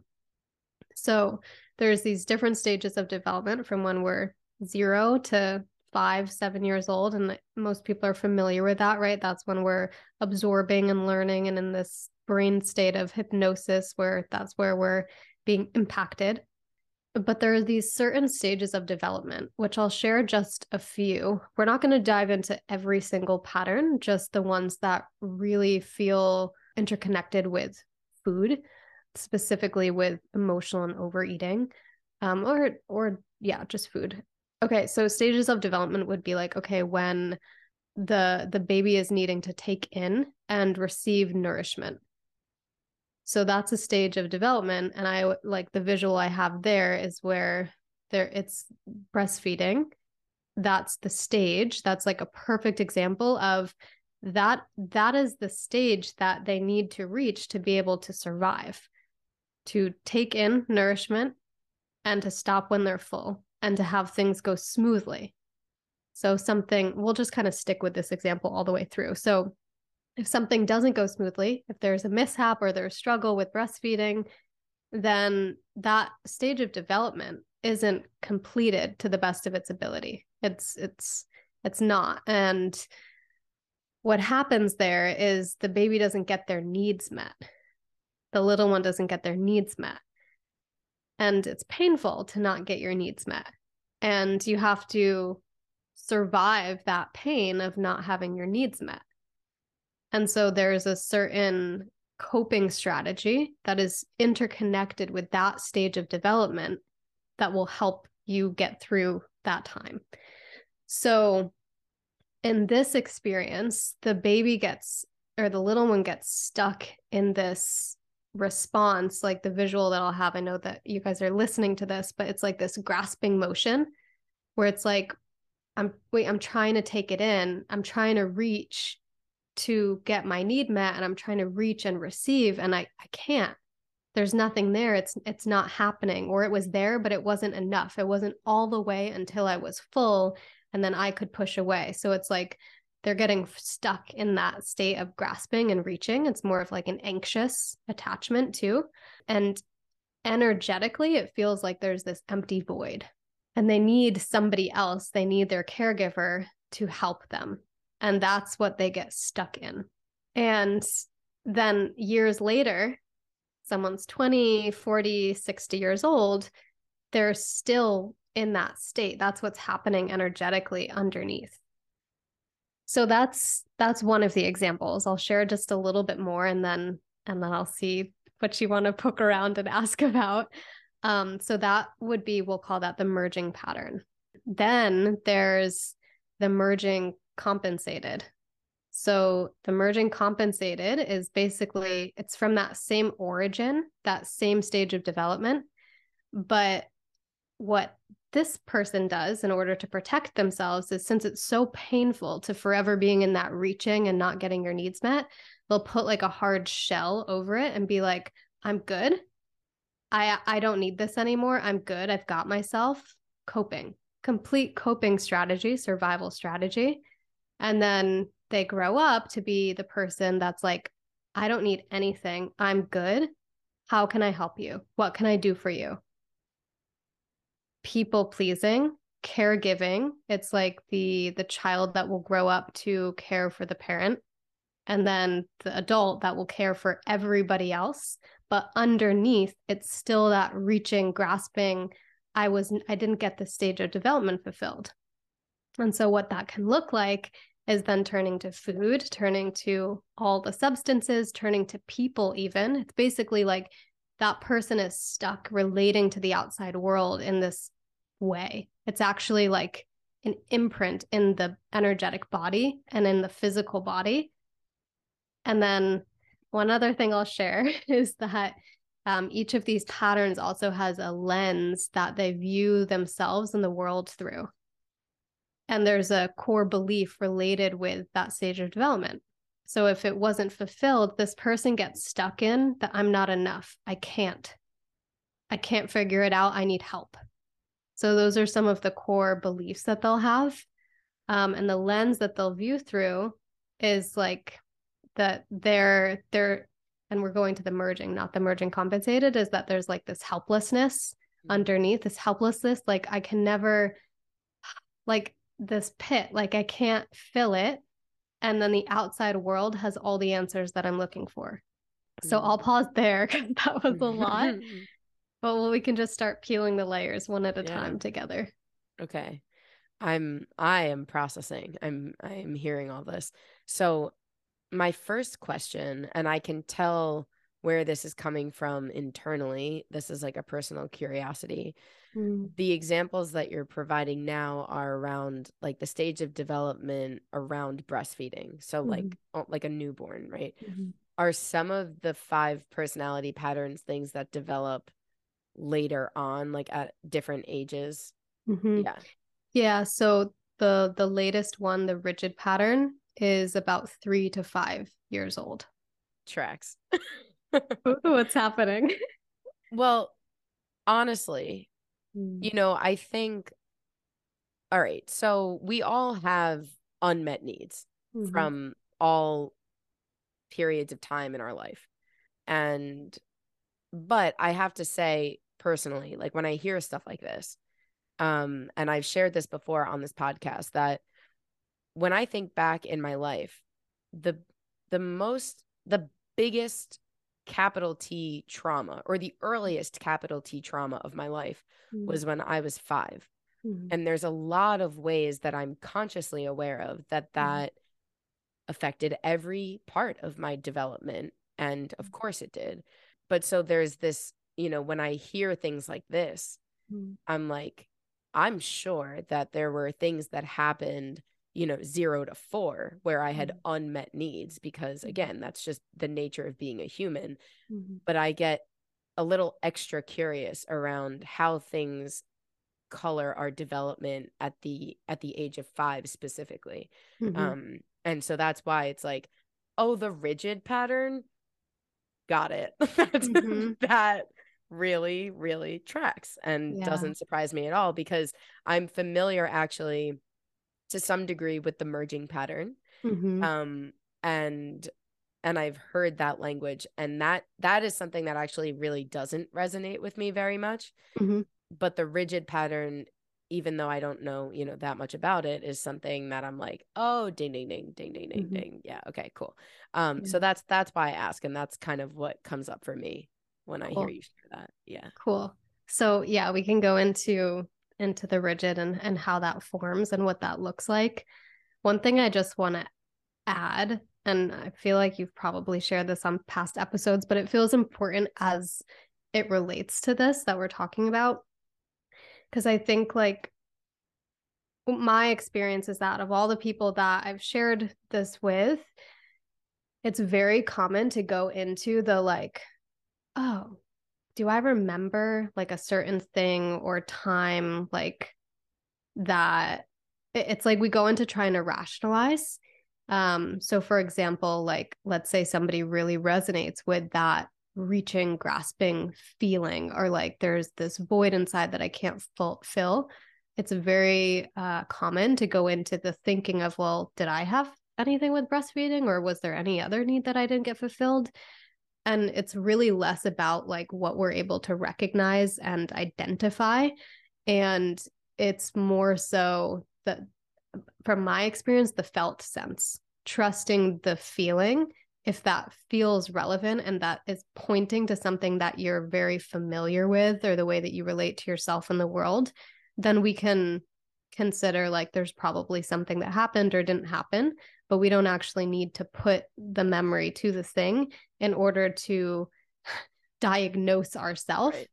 C: So there's these different stages of development from when we're zero to five, seven years old. And most people are familiar with that, right? That's when we're absorbing and learning and in this brain state of hypnosis where that's where we're being impacted but there are these certain stages of development, which I'll share just a few. We're not going to dive into every single pattern, just the ones that really feel interconnected with food, specifically with emotional and overeating, um, or or yeah, just food. Okay, so stages of development would be like, okay, when the the baby is needing to take in and receive nourishment so that's a stage of development and i like the visual i have there is where there it's breastfeeding. That's the stage. That's like a perfect example of that that is the stage that they need to reach to be able to survive to take in nourishment and to stop when they're full and to have things go smoothly. So something we'll just kind of stick with this example all the way through. So if something doesn't go smoothly, if there's a mishap or there's struggle with breastfeeding, then that stage of development isn't completed to the best of its ability. It's it's it's not. And what happens there is the baby doesn't get their needs met. The little one doesn't get their needs met. And it's painful to not get your needs met. And you have to survive that pain of not having your needs met. And so there's a certain coping strategy that is interconnected with that stage of development that will help you get through that time. So in this experience, the baby gets or the little one gets stuck in this response, like the visual that I'll have. I know that you guys are listening to this, but it's like this grasping motion where it's like, I'm wait, I'm trying to take it in. I'm trying to reach to get my need met and I'm trying to reach and receive and I I can't. There's nothing there. It's it's not happening or it was there but it wasn't enough. It wasn't all the way until I was full and then I could push away. So it's like they're getting stuck in that state of grasping and reaching. It's more of like an anxious attachment too. And energetically it feels like there's this empty void and they need somebody else. They need their caregiver to help them and that's what they get stuck in. And then years later, someone's 20, 40, 60 years old, they're still in that state. That's what's happening energetically underneath. So that's that's one of the examples. I'll share just a little bit more and then and then I'll see what you want to poke around and ask about. Um, so that would be, we'll call that the merging pattern. Then there's the merging compensated. So the merging compensated is basically it's from that same origin, that same stage of development, but what this person does in order to protect themselves is since it's so painful to forever being in that reaching and not getting your needs met, they'll put like a hard shell over it and be like, I'm good. I I don't need this anymore. I'm good. I've got myself. Coping. Complete coping strategy, survival strategy. And then they grow up to be the person that's like, I don't need anything. I'm good. How can I help you? What can I do for you? People pleasing, caregiving. It's like the the child that will grow up to care for the parent and then the adult that will care for everybody else, but underneath it's still that reaching, grasping, I was I didn't get the stage of development fulfilled. And so what that can look like is then turning to food, turning to all the substances, turning to people, even. It's basically like that person is stuck relating to the outside world in this way. It's actually like an imprint in the energetic body and in the physical body. And then one other thing I'll share is that um, each of these patterns also has a lens that they view themselves and the world through. And there's a core belief related with that stage of development. So if it wasn't fulfilled, this person gets stuck in that I'm not enough. I can't. I can't figure it out. I need help. So those are some of the core beliefs that they'll have. Um, and the lens that they'll view through is like that they're they're and we're going to the merging, not the merging compensated, is that there's like this helplessness mm-hmm. underneath, this helplessness. Like I can never like this pit, like I can't fill it. And then the outside world has all the answers that I'm looking for. So I'll mm. pause there because that was a lot. But well, we can just start peeling the layers one at a yeah. time together.
B: Okay. I'm I am processing. I'm I'm hearing all this. So my first question, and I can tell where this is coming from internally. This is like a personal curiosity. Mm. The examples that you're providing now are around like the stage of development around breastfeeding. So mm. like mm-hmm. like a newborn, right? Mm-hmm. Are some of the five personality patterns things that develop later on like at different ages
C: mm-hmm. yeah yeah so the the latest one the rigid pattern is about three to five years old
B: tracks
C: what's happening
B: well honestly mm. you know i think all right so we all have unmet needs mm-hmm. from all periods of time in our life and but I have to say personally, like when I hear stuff like this, um, and I've shared this before on this podcast, that when I think back in my life, the the most the biggest capital T trauma or the earliest capital T trauma of my life mm-hmm. was when I was 5. Mm-hmm. And there's a lot of ways that I'm consciously aware of that mm-hmm. that mm-hmm. affected every part of my development and of mm. course it did but so there's this you know when i hear things like this mm. i'm like i'm sure that there were things that happened you know 0 to 4 where i had mm. unmet needs because mm. again that's just the nature of being a human mm-hmm. but i get a little extra curious around how things color our development at the at the age of 5 specifically mm-hmm. um and so that's why it's like oh the rigid pattern got it. mm-hmm. that really, really tracks and yeah. doesn't surprise me at all because I'm familiar actually to some degree with the merging pattern. Mm-hmm. Um, and and I've heard that language and that that is something that actually really doesn't resonate with me very much. Mm-hmm. But the rigid pattern even though I don't know, you know, that much about it, is something that I'm like, oh, ding, ding, ding, ding, ding, ding, mm-hmm. ding. Yeah, okay, cool. Um, yeah. so that's that's why I ask, and that's kind of what comes up for me when I hear you share that. Yeah.
C: Cool. So yeah, we can go into into the rigid and and how that forms and what that looks like. One thing I just want to add, and I feel like you've probably shared this on past episodes, but it feels important as it relates to this that we're talking about because I think like my experience is that of all the people that I've shared this with, it's very common to go into the like, oh, do I remember like a certain thing or time like that? It's like we go into trying to rationalize. Um, so for example, like let's say somebody really resonates with that reaching, grasping feeling, or like there's this void inside that I can't fulfill. It's very uh, common to go into the thinking of, well, did I have anything with breastfeeding, or was there any other need that I didn't get fulfilled? And it's really less about like what we're able to recognize and identify. And it's more so that, from my experience, the felt sense, trusting the feeling if that feels relevant and that is pointing to something that you're very familiar with or the way that you relate to yourself in the world, then we can consider like there's probably something that happened or didn't happen, but we don't actually need to put the memory to the thing in order to diagnose ourselves. Right.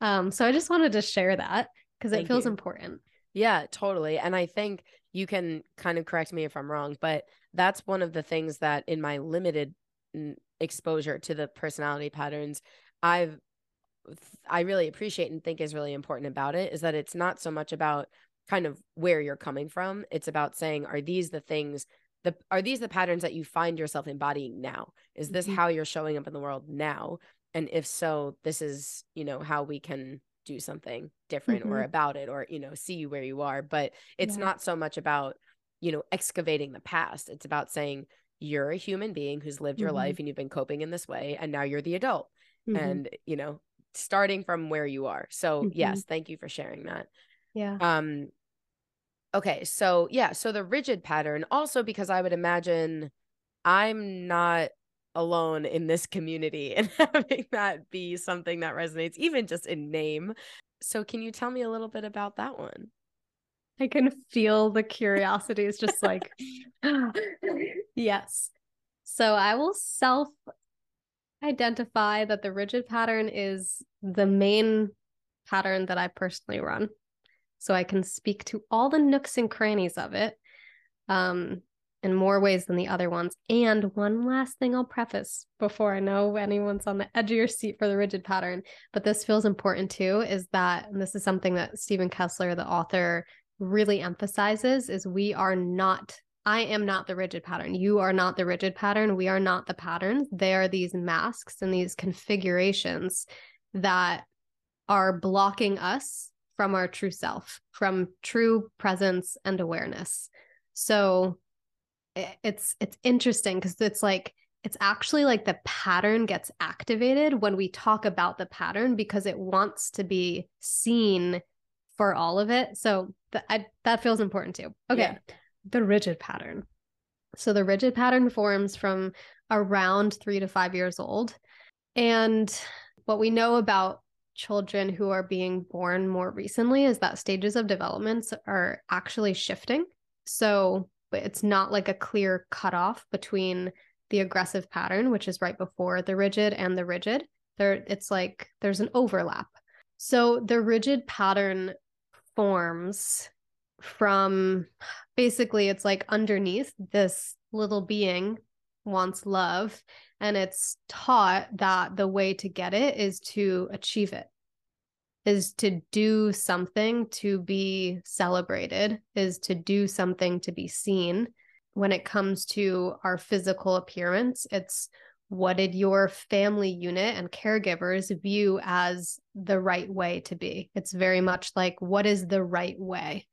C: Um, so I just wanted to share that because it feels you. important.
B: Yeah, totally. And I think you can kind of correct me if I'm wrong, but that's one of the things that in my limited exposure to the personality patterns, I've I really appreciate and think is really important about it is that it's not so much about kind of where you're coming from. It's about saying, are these the things the are these the patterns that you find yourself embodying now? Is this mm-hmm. how you're showing up in the world now? And if so, this is, you know, how we can do something different mm-hmm. or about it or, you know, see you where you are. But it's yeah. not so much about, you know, excavating the past. It's about saying you're a human being who's lived your mm-hmm. life and you've been coping in this way and now you're the adult. Mm-hmm. And, you know, starting from where you are. So, yes, mm-hmm. thank you for sharing that.
C: Yeah.
B: Um Okay, so yeah, so the rigid pattern also because I would imagine I'm not alone in this community and having that be something that resonates even just in name. So can you tell me a little bit about that one?
C: I can feel the curiosity is just like yes. So I will self identify that the rigid pattern is the main pattern that I personally run so I can speak to all the nooks and crannies of it um, in more ways than the other ones. And one last thing I'll preface before I know anyone's on the edge of your seat for the rigid pattern, but this feels important too is that, and this is something that Stephen Kessler, the author, really emphasizes is we are not I am not the rigid pattern. You are not the rigid pattern. We are not the patterns. They are these masks and these configurations that are blocking us from our true self, from true presence and awareness. So it's it's interesting because it's like it's actually like the pattern gets activated when we talk about the pattern because it wants to be seen for all of it. So th- I, that feels important too. Okay. Yeah. The rigid pattern. So the rigid pattern forms from around three to five years old. And what we know about children who are being born more recently is that stages of development are actually shifting. So it's not like a clear cutoff between the aggressive pattern, which is right before the rigid, and the rigid. There, it's like there's an overlap. So the rigid pattern forms from basically it's like underneath this little being wants love and it's taught that the way to get it is to achieve it is to do something to be celebrated is to do something to be seen. When it comes to our physical appearance it's what did your family unit and caregivers view as the right way to be? It's very much like what is the right way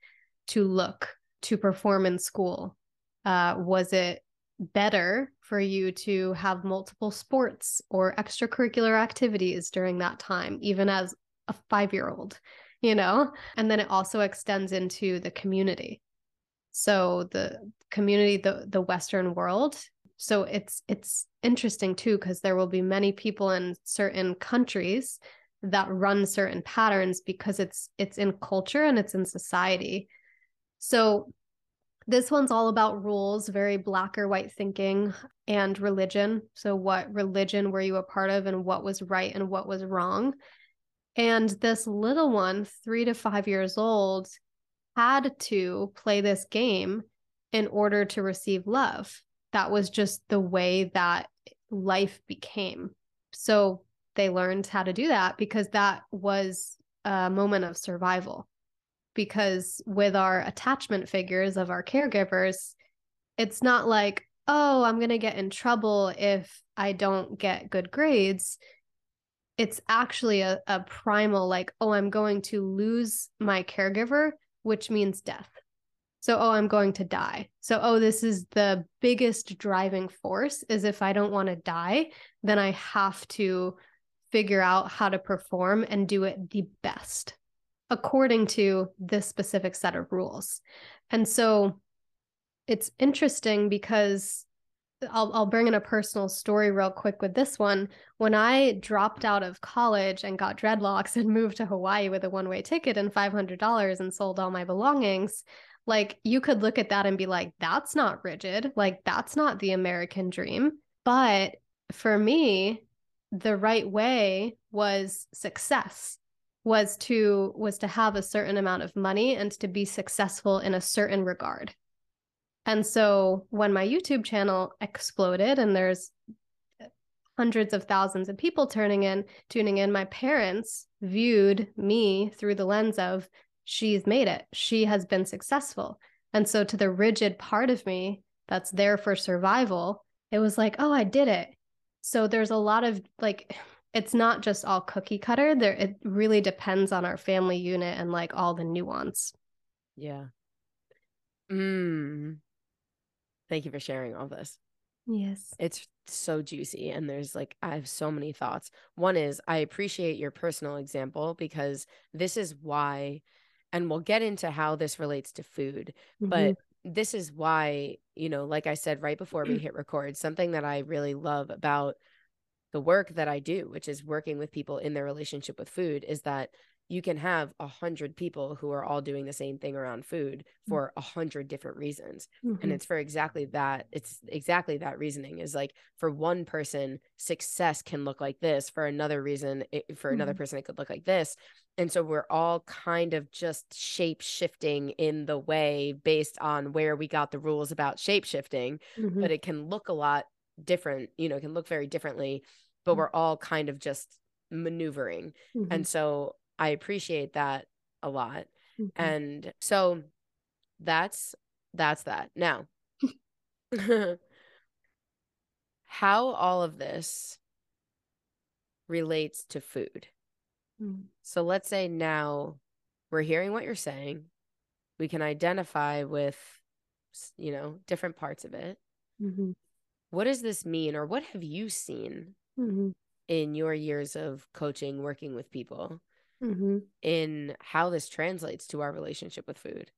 C: to look to perform in school? Uh, was it better for you to have multiple sports or extracurricular activities during that time, even as a five year old, you know? And then it also extends into the community. So the community, the the Western world. So it's it's interesting too, because there will be many people in certain countries that run certain patterns because it's it's in culture and it's in society. So this one's all about rules, very black or white thinking, and religion. So, what religion were you a part of, and what was right and what was wrong? And this little one, three to five years old, had to play this game in order to receive love. That was just the way that life became. So, they learned how to do that because that was a moment of survival because with our attachment figures of our caregivers, it's not like, oh, I'm going to get in trouble if I don't get good grades. It's actually a, a primal, like, oh, I'm going to lose my caregiver, which means death. So, oh, I'm going to die. So, oh, this is the biggest driving force is if I don't want to die, then I have to figure out how to perform and do it the best according to this specific set of rules. And so it's interesting because I'll, I'll bring in a personal story real quick with this one. When I dropped out of college and got dreadlocks and moved to Hawaii with a one way ticket and $500 and sold all my belongings, like you could look at that and be like, that's not rigid. Like, that's not the American dream. But for me, the right way was success was to was to have a certain amount of money and to be successful in a certain regard. And so when my YouTube channel exploded and there's hundreds of thousands of people turning in, tuning in, my parents viewed me through the lens of she's made it. She has been successful. And so to the rigid part of me that's there for survival, it was like, oh, I did it. So there's a lot of like it's not just all cookie cutter. There it really depends on our family unit and like all the nuance.
B: Yeah. Mm. Thank you for sharing all this.
C: Yes.
B: It's so juicy and there's like I have so many thoughts. One is I appreciate your personal example because this is why and we'll get into how this relates to food, mm-hmm. but this is why, you know, like I said right before we hit record, something that I really love about the work that I do, which is working with people in their relationship with food, is that you can have a hundred people who are all doing the same thing around food mm. for a hundred different reasons mm-hmm. and it's for exactly that it's exactly that reasoning is like for one person success can look like this for another reason it, for mm-hmm. another person it could look like this and so we're all kind of just shape shifting in the way based on where we got the rules about shape shifting mm-hmm. but it can look a lot different you know it can look very differently but mm. we're all kind of just maneuvering and mm-hmm. so I appreciate that a lot. Mm-hmm. And so that's that's that. Now, how all of this relates to food. Mm. So let's say now we're hearing what you're saying. We can identify with, you know, different parts of it. Mm-hmm. What does this mean, or what have you seen mm-hmm. in your years of coaching, working with people? mm-hmm. in how this translates to our relationship with food.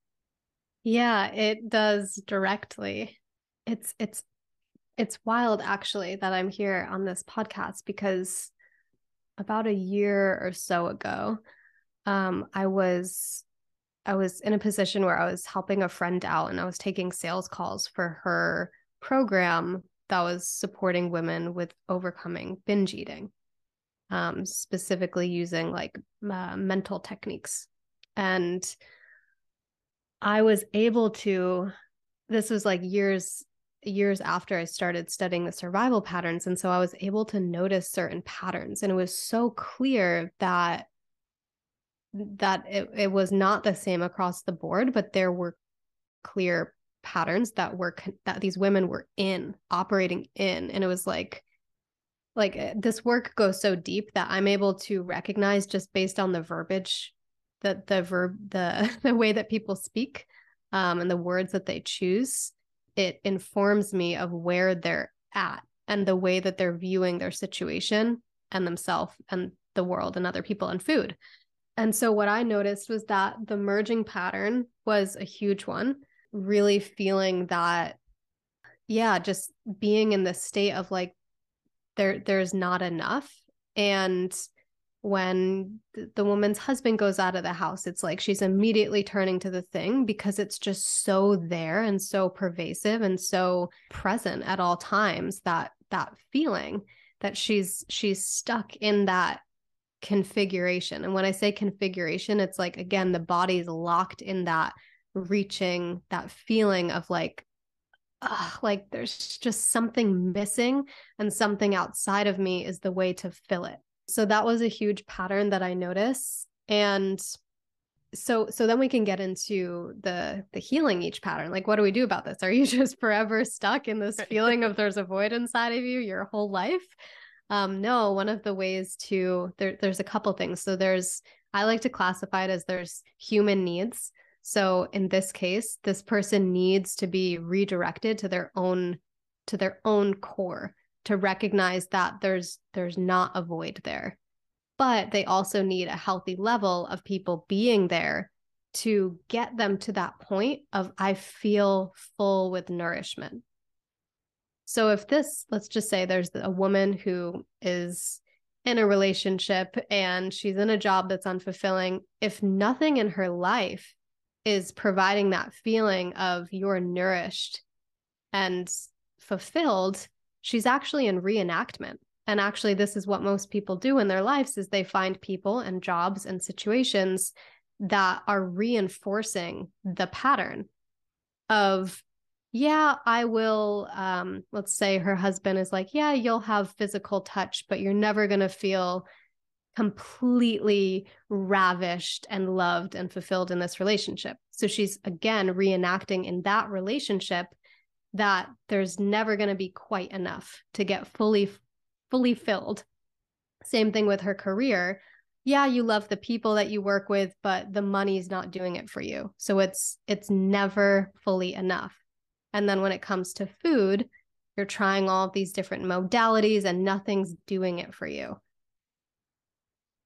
C: Yeah, it does directly. It's it's it's wild actually that I'm here on this podcast because about a year or so ago, um, I was I was in a position where I was helping a friend out and I was taking sales calls for her program that was supporting women with overcoming binge eating um, specifically using like uh, mental techniques. And I was able to, this was like years years after I started studying the survival patterns. And so I was able to notice certain patterns. And it was so clear that that it, it was not the same across the board, but there were clear patterns that were that these women were in operating in. And it was like like eh, this work goes so deep that I'm able to recognize just based on the verbiage that the verb the the way that people speak um, and the words that they choose it informs me of where they're at and the way that they're viewing their situation and themselves and the world and other people and food and so what i noticed was that the merging pattern was a huge one really feeling that yeah just being in the state of like there there's not enough. And when the woman's husband goes out of the house it's like she's immediately turning to the thing because it's just so there and so pervasive and so present at all times that that feeling that she's she's stuck in that configuration. And when i say configuration it's like again the body's locked in that reaching that feeling of like ugh, like there's just something missing and something outside of me is the way to fill it. So that was a huge pattern that I noticed. And so so then we can get into the the healing each pattern. Like what do we do about this? Are you just forever stuck in this feeling of there's a void inside of you your whole life? Um no, one of the ways to there there's a couple things. So there's I like to classify it as there's human needs. So in this case, this person needs to be redirected to their own to their own core to recognize that there's there's not a void there. But they also need a healthy level of people being there to get them to that point of I feel full with nourishment. So if this, let's just say there's a woman who is in a relationship and she's in a job that's unfulfilling, if nothing in her life is providing that feeling of you're nourished and fulfilled, she's actually in reenactment. and actually this is what most people do in their lives is they find people and jobs and situations that are reinforcing the pattern of yeah i will um let's say her husband is like yeah you'll have physical touch but you're never going to feel completely ravished and loved and fulfilled in this relationship. So she's again reenacting in that relationship that there's never going to be quite enough to get fully fully filled. Same thing with her career. Yeah you love the people that you work with but the money's not doing it for you. So it's it's never fully enough. And then when it comes to food you're trying all of these different modalities and nothing's doing it for you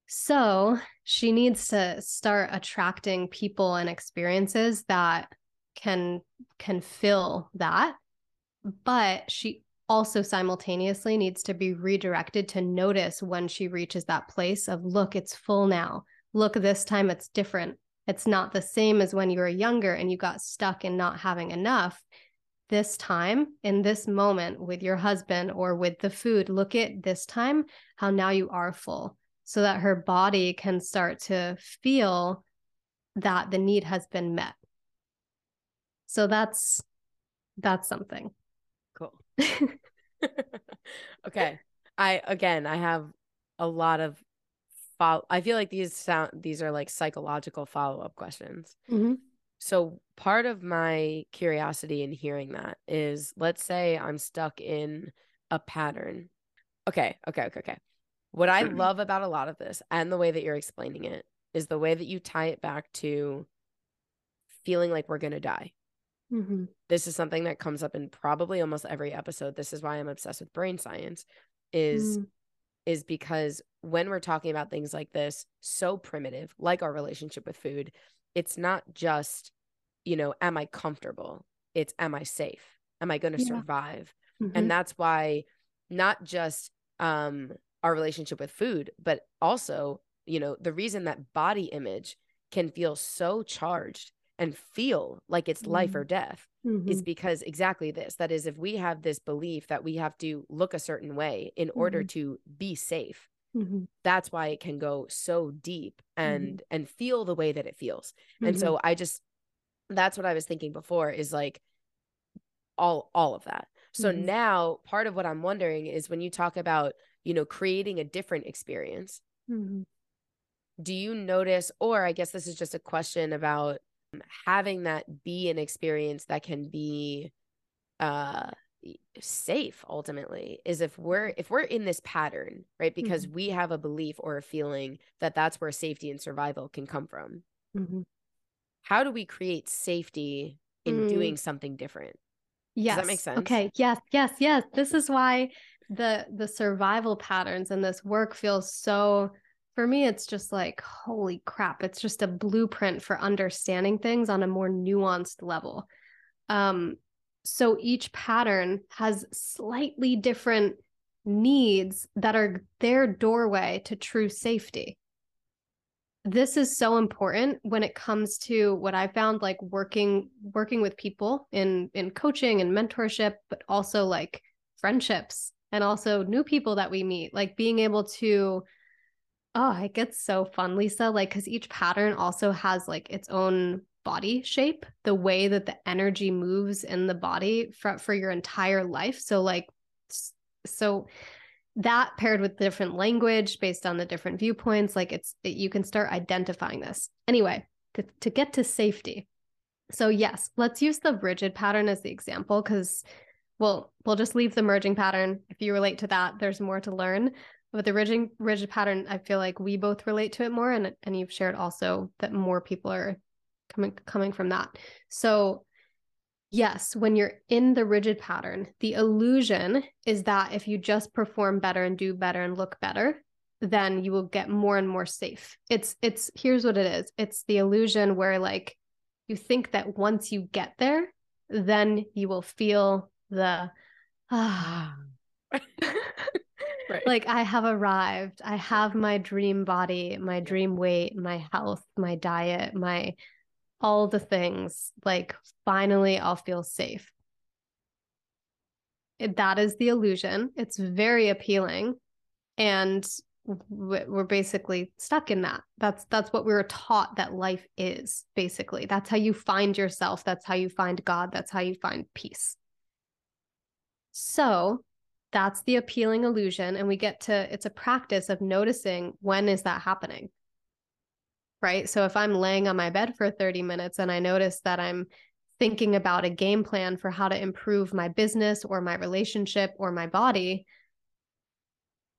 C: so she needs to start attracting people and experiences that can can fill that. But she also simultaneously needs to be redirected to notice when she reaches that place of look it's full now. Look this time it's different. It's not the same as when you were younger and you got stuck in not having enough. This time in this moment with your husband or with the food look at this time how now you are full so that her body can start to feel that the need has been met. So that's that's something.
B: Cool. Okay. I again i have a lot of follow i feel like these sound these are like psychological follow-up questions.
C: Mm-hmm.
B: so part of my curiosity in hearing that is let's say i'm stuck in a pattern. Okay okay okay okay what i love about a lot of this and the way that you're explaining it is the way that you tie it back to feeling like we're going to die
C: Mm-hmm.
B: This is something that comes up in probably almost every episode. This is why I'm obsessed with brain science is mm. is because when we're talking about things like this, so primitive, like our relationship with food, it's not just, you know, am I comfortable? It's am I safe? Am I going to yeah. survive? Mm-hmm. And that's why not just um our relationship with food, but also, you know, the reason that body image can feel so charged and feel like it's mm-hmm. life or death mm-hmm. is because exactly this that is if we have this belief that we have to look a certain way in mm-hmm. order to be safe
C: mm-hmm.
B: that's why it can go so deep
C: Mm-hmm.
B: and and feel the way that it feels and so i just that's what i was thinking before is like all all of that so now part of what i'm wondering is when you talk about you know creating a different experience
C: Mhm.
B: do you notice or i guess this is just a question about having that be an experience that can be uh safe ultimately is if we're if we're in this pattern right because
C: Mhm.
B: we have a belief or a feeling that that's where safety and survival can come from
C: Mhm.
B: how do we create safety in
C: Mm.
B: doing something different
C: Yes.
B: that make sense?
C: Okay. Yes. Yes. Yes. This is why the the survival patterns in this work feels so for me it's just like holy crap it's just a blueprint for understanding things on a more nuanced level. Um so each pattern has slightly different needs that are their doorway to true safety. This is so important when it comes to what i found like working working with people in in coaching and mentorship but also like friendships and also new people that we meet like being able to oh it gets so fun lisa like because each pattern also has like its own body shape the way that the energy moves in the body for, for your entire life. So like so that paired with different language based on the different viewpoints like it's it, you can start identifying this. Anyway to, to get to safety. So yes let's use the rigid pattern as the example because well we'll just leave the merging pattern if you relate to that there's more to learn but the rigid rigid pattern i feel like we both relate to it more and and you've shared also that more people are coming coming from that so Yes, when you're in the rigid pattern, the illusion is that if you just perform better and do better and look better, then you will get more and more safe. It's it's here's what it is. It's the illusion where like you think that once you get there, then you will feel the ah.
B: Right.
C: like I have arrived. I have my dream body, my dream weight, my health, my diet, my all the things, like finally I'll feel safe. That is the illusion. It's very appealing. And we're basically stuck in that. That's that's what we were taught that life is basically. That's how you find yourself. That's how you find god. That's how you find peace so that's the appealing illusion and we get to it's a practice of noticing when is that happening. Right? So if i'm laying on my bed for 30 minutes and i notice that i'm thinking about a game plan for how to improve my business or my relationship or my body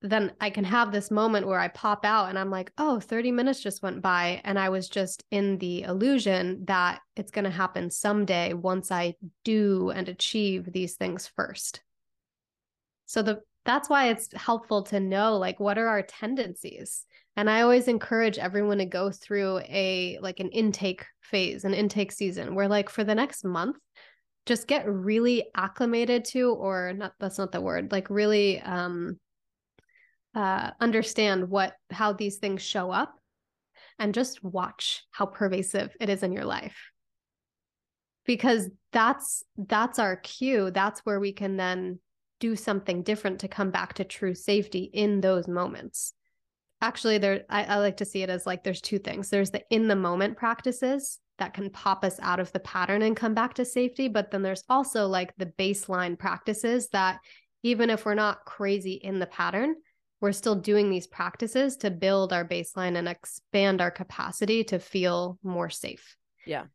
C: then I can have this moment where I pop out and I'm like, oh, 30 minutes just went by. And I was just in the illusion that it's going to happen someday once I do and achieve these things first. So the that's why it's helpful to know like what are our tendencies. And I always encourage everyone to go through a like an intake phase, an intake season where like for the next month, just get really acclimated to or not that's not the word, like really um uh, understand what how these things show up and just watch how pervasive it is in your life. Because that's that's our cue. That's where we can then do something different to come back to true safety in those moments. Actually there I, I like to see it as like there's two things. There's the in the moment practices that can pop us out of the pattern and come back to safety but then there's also like the baseline practices that even if we're not crazy in the pattern we're still doing these practices to build our baseline and expand our capacity to feel more safe.
B: Yeah.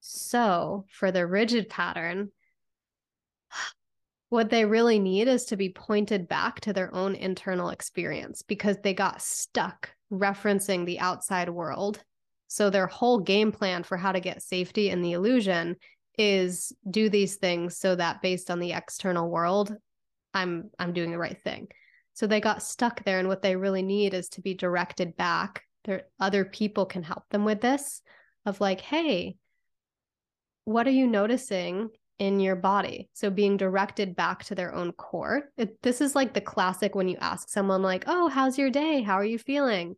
C: So, for the rigid pattern, what they really need is to be pointed back to their own internal experience because they got stuck referencing the outside world. So, their whole game plan for how to get safety in the illusion is do these things so that based on the external world, I'm I'm doing the right thing. So they got stuck there. And what they really need is to be directed back. There, other people can help them with this of like, hey, what are you noticing in your body? So being directed back to their own core. It, this is like the classic when you ask someone, like, oh, how's your day? How are you feeling?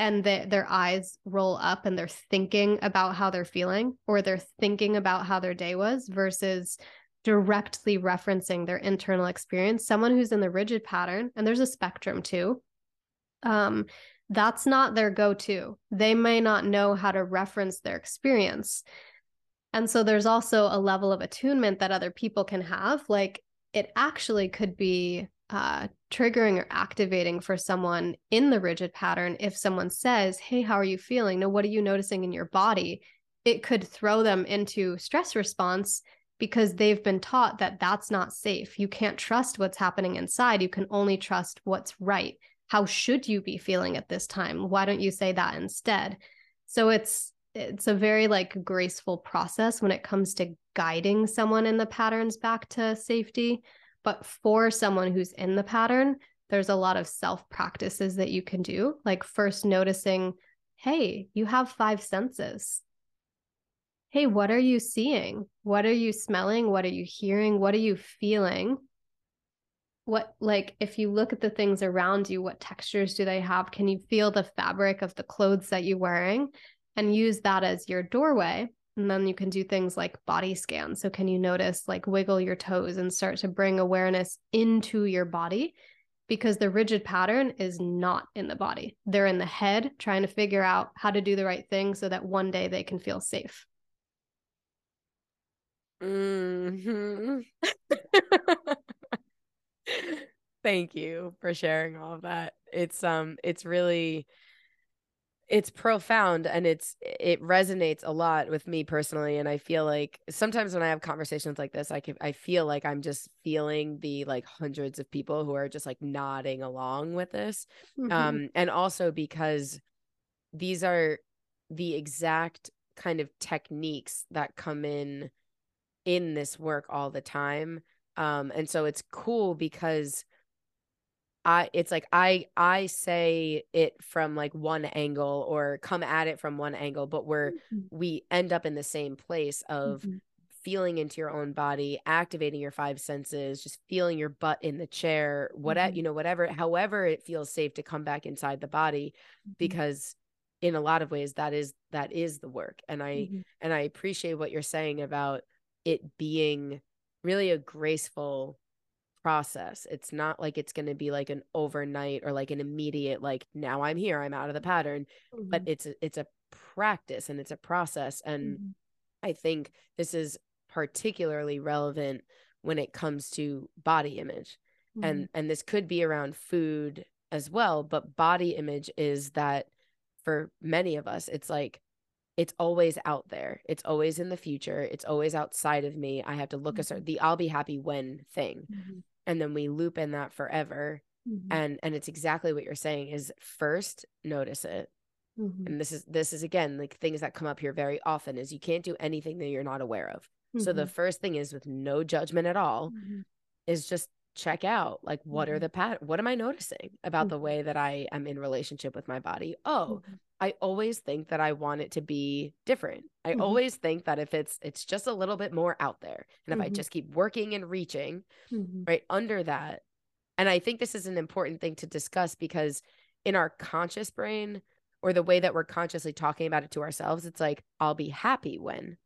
C: And the, their eyes roll up and they're thinking about how they're feeling or they're thinking about how their day was versus directly referencing their internal experience someone who's in the rigid pattern and there's a spectrum too. Um that's not their go-to. They may not know how to reference their experience. And so there's also a level of attunement that other people can have. Like it actually could be uh, triggering or activating for someone in the rigid pattern if someone says hey how are you feeling? No what are you noticing in your body? It could throw them into stress response because they've been taught that that's not safe. You can't trust what's happening inside. You can only trust what's right. How should you be feeling at this time? Why don't you say that instead? So it's it's a very like graceful process when it comes to guiding someone in the patterns back to safety. But for someone who's in the pattern, there's a lot of self practices that you can do. Like first noticing, hey, you have five senses hey, what are you seeing? What are you smelling? What are you hearing? What are you feeling? What, like, if you look at the things around you, what textures do they have? Can you feel the fabric of the clothes that you're wearing and use that as your doorway? And then you can do things like body scan. So, can you notice, like, wiggle your toes and start to bring awareness into your body? Because the rigid pattern is not in the body. They're in the head trying to figure out how to do the right thing so that one day they can feel safe.
B: Hmm Thank you for sharing all of that. It's um it's really it's profound and it's it resonates a lot with me personally and I feel like sometimes when I have conversations like this I can I feel like I'm just feeling the like hundreds of people who are just like nodding along with this. Mm-hmm. Um and also because these are the exact kind of techniques that come in in this work all the time um and so it's cool because i it's like i i say it from like one angle or come at it from one angle but we're mm-hmm. we end up in the same place of mm-hmm. feeling into your own body activating your five senses just feeling your butt in the chair whatever mm-hmm. you know whatever however it feels safe to come back inside the body mm-hmm. because in a lot of ways that is that is the work and i mm-hmm. and i appreciate what you're saying about it being really a graceful process. It's not like it's going to be like an overnight or like an immediate like now I'm here, I'm out of the pattern, but
C: Mm-hmm.
B: it's a, it's a practice and it's a process and
C: Mhm.
B: I think this is particularly relevant when it comes to body image. And and this could be around food as well, but body image is that for many of us it's like it's always out there. It's always in the future. It's always outside of me. I have to look a certain the I'll be happy when thing.
C: Mhm.
B: And then we loop in that forever.
C: Mhm.
B: And and it's exactly what you're saying is first notice it.
C: Mhm.
B: And this is this is again like things that come up here very often is you can't do anything that you're not aware of. So the
C: Mhm.
B: first thing is with no judgment at all
C: Mhm.
B: is just check out like what are the pat what am I noticing about the way that I am in relationship with my body? Oh. I always think that I want it to be different. I
C: Mhm.
B: always think that if it's it's just a little bit more out there and if I
C: Mhm.
B: just keep working and reaching
C: Mhm.
B: right under that. And I think this is an important thing to discuss because in our conscious brain or the way that we're consciously talking about it to ourselves, it's like I'll be happy when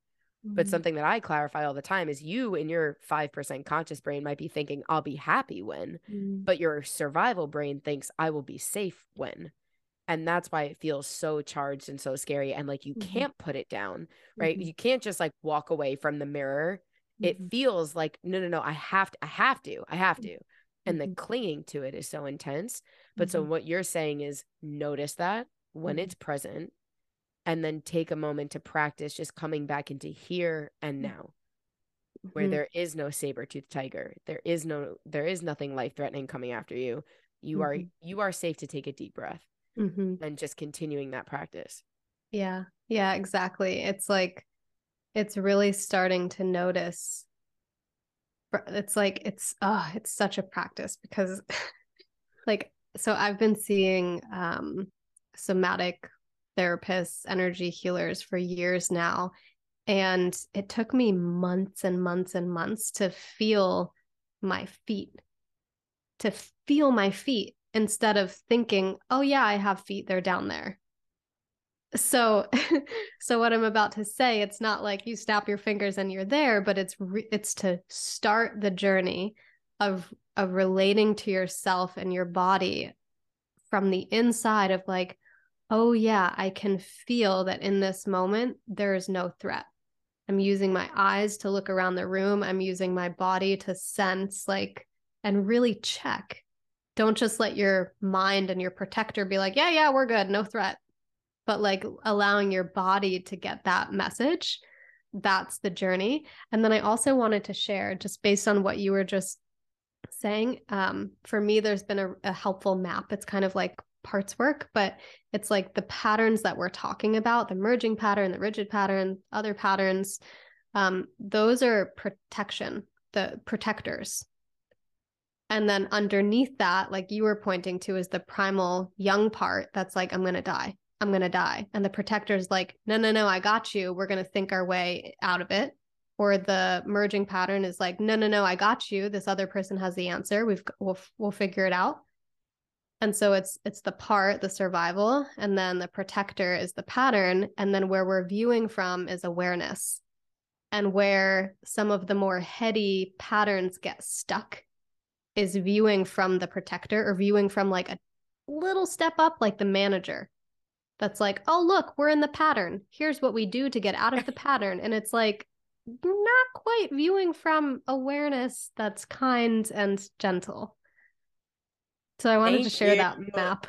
B: but
C: Mhm.
B: something that I clarify all the time is you in your 5% conscious brain might be thinking, I'll be happy when,
C: Mhm.
B: but your survival brain thinks, I will be safe when. And that's why it feels so charged and so scary. And like you
C: Mhm.
B: can't put it down, right?
C: Mhm.
B: You can't just like walk away from the mirror. It
C: Mhm.
B: feels like, no, no, no, I have to, I have to, I have
C: Mm-hmm.
B: to. And the
C: Mhm.
B: clinging to it is so intense. But so
C: Mhm.
B: what you're saying is notice that when it's present and then take a moment to practice just coming back into here and now where there is no saber-toothed tiger there is no there is nothing life threatening coming after you you are you are safe to take a deep breath
C: Mhm.
B: and just continuing that practice
C: Yeah. Yeah, exactly. It's like it's really starting to notice it's like it's oh, it's such a practice because like so I've been seeing um somatic therapists, energy healers for years now and it took me months and months and months to feel my feet to feel my feet instead of thinking, "Oh yeah, I have feet, they're down there." so so what i'm about to say it's not like you snap your fingers and you're there but it's re- it's to start the journey of of relating to yourself and your body from the inside of like oh yeah i can feel that in this moment there is no threat i'm using my eyes to look around the room i'm using my body to sense like and really check don't just let your mind and your protector be like yeah yeah we're good no threat but like allowing your body to get that message that's the journey. And then i also wanted to share just based on what you were just saying um, for me there's been a, a helpful map. It's kind of like parts work but it's like the patterns that we're talking about the merging pattern the rigid pattern other patterns um, those are protection the protectors and then underneath that like you were pointing to is the primal young part that's like i'm going to die I'm going to die. And the protector's like, no, no, no, I got you. We're going to think our way out of it. Or the merging pattern is like, no, no, no, I got you. This other person has the answer. We've we'll we'll figure it out. And so it's it's the part, the survival, and then the protector is the pattern, and then where we're viewing from is awareness. And where some of the more heady patterns get stuck is viewing from the protector or viewing from like a little step up like the manager that's like, oh, look, we're in the pattern. Here's what we do to get out of the pattern. And it's like, not quite viewing from awareness that's kind and gentle. So I wanted
B: Thank
C: to share
B: you.
C: that map.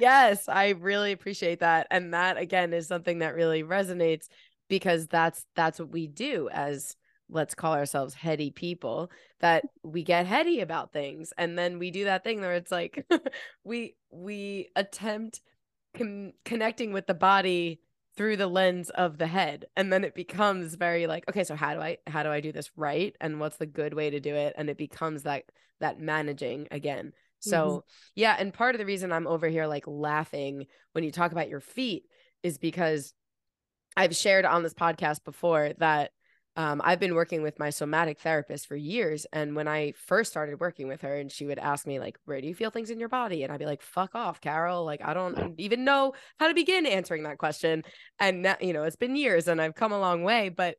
B: yes i really appreciate that and that again is something that really resonates because that's that's what we do as let's call ourselves heady people that we get heady about things and then we do that thing where it's like we we attempt con- connecting with the body through the lens of the head and then it becomes very like okay so how do i how do i do this right and what's the good way to do it and it becomes that that managing again so
C: Mhm.
B: yeah and part of the reason i'm over here like laughing when you talk about your feet is because i've shared on this podcast before that um, I've been working with my somatic therapist for years. And when I first started working with her, and she would ask me, like, where do you feel things in your body? And I'd be like, fuck off, Carol. Like, I don't even know how to begin answering that question. And now, you know, it's been years and I've come a long way. But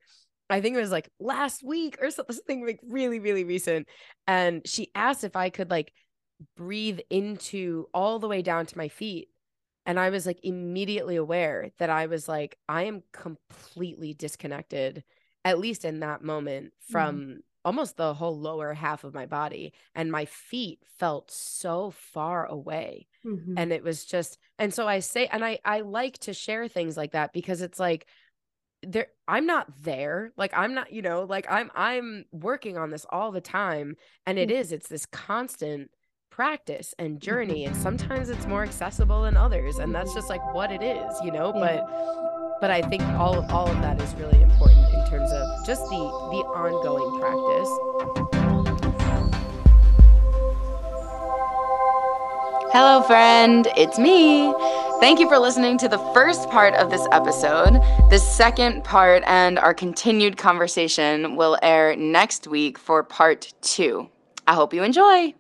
B: I think it was like last week or something like really, really recent. And she asked if I could like breathe into all the way down to my feet. And I was like immediately aware that I was like, I am completely disconnected, at least in that moment, from mm almost the whole lower half of my body. And my feet felt so far away. Mm-hmm. And it was just, and so I say, and I I like to share things like that because it's like there i'm not there like i'm not you know like i'm i'm working on this all the time and it mm. is it's this constant practice and journey and sometimes it's more accessible than others and that's just like what it is you know yeah. but but i think all of all of that is really important terms of just the the ongoing practice
A: hello friend it's me Thank you for listening to the first part of this episode. The second part and our continued conversation will air next week for part two. I hope you enjoy.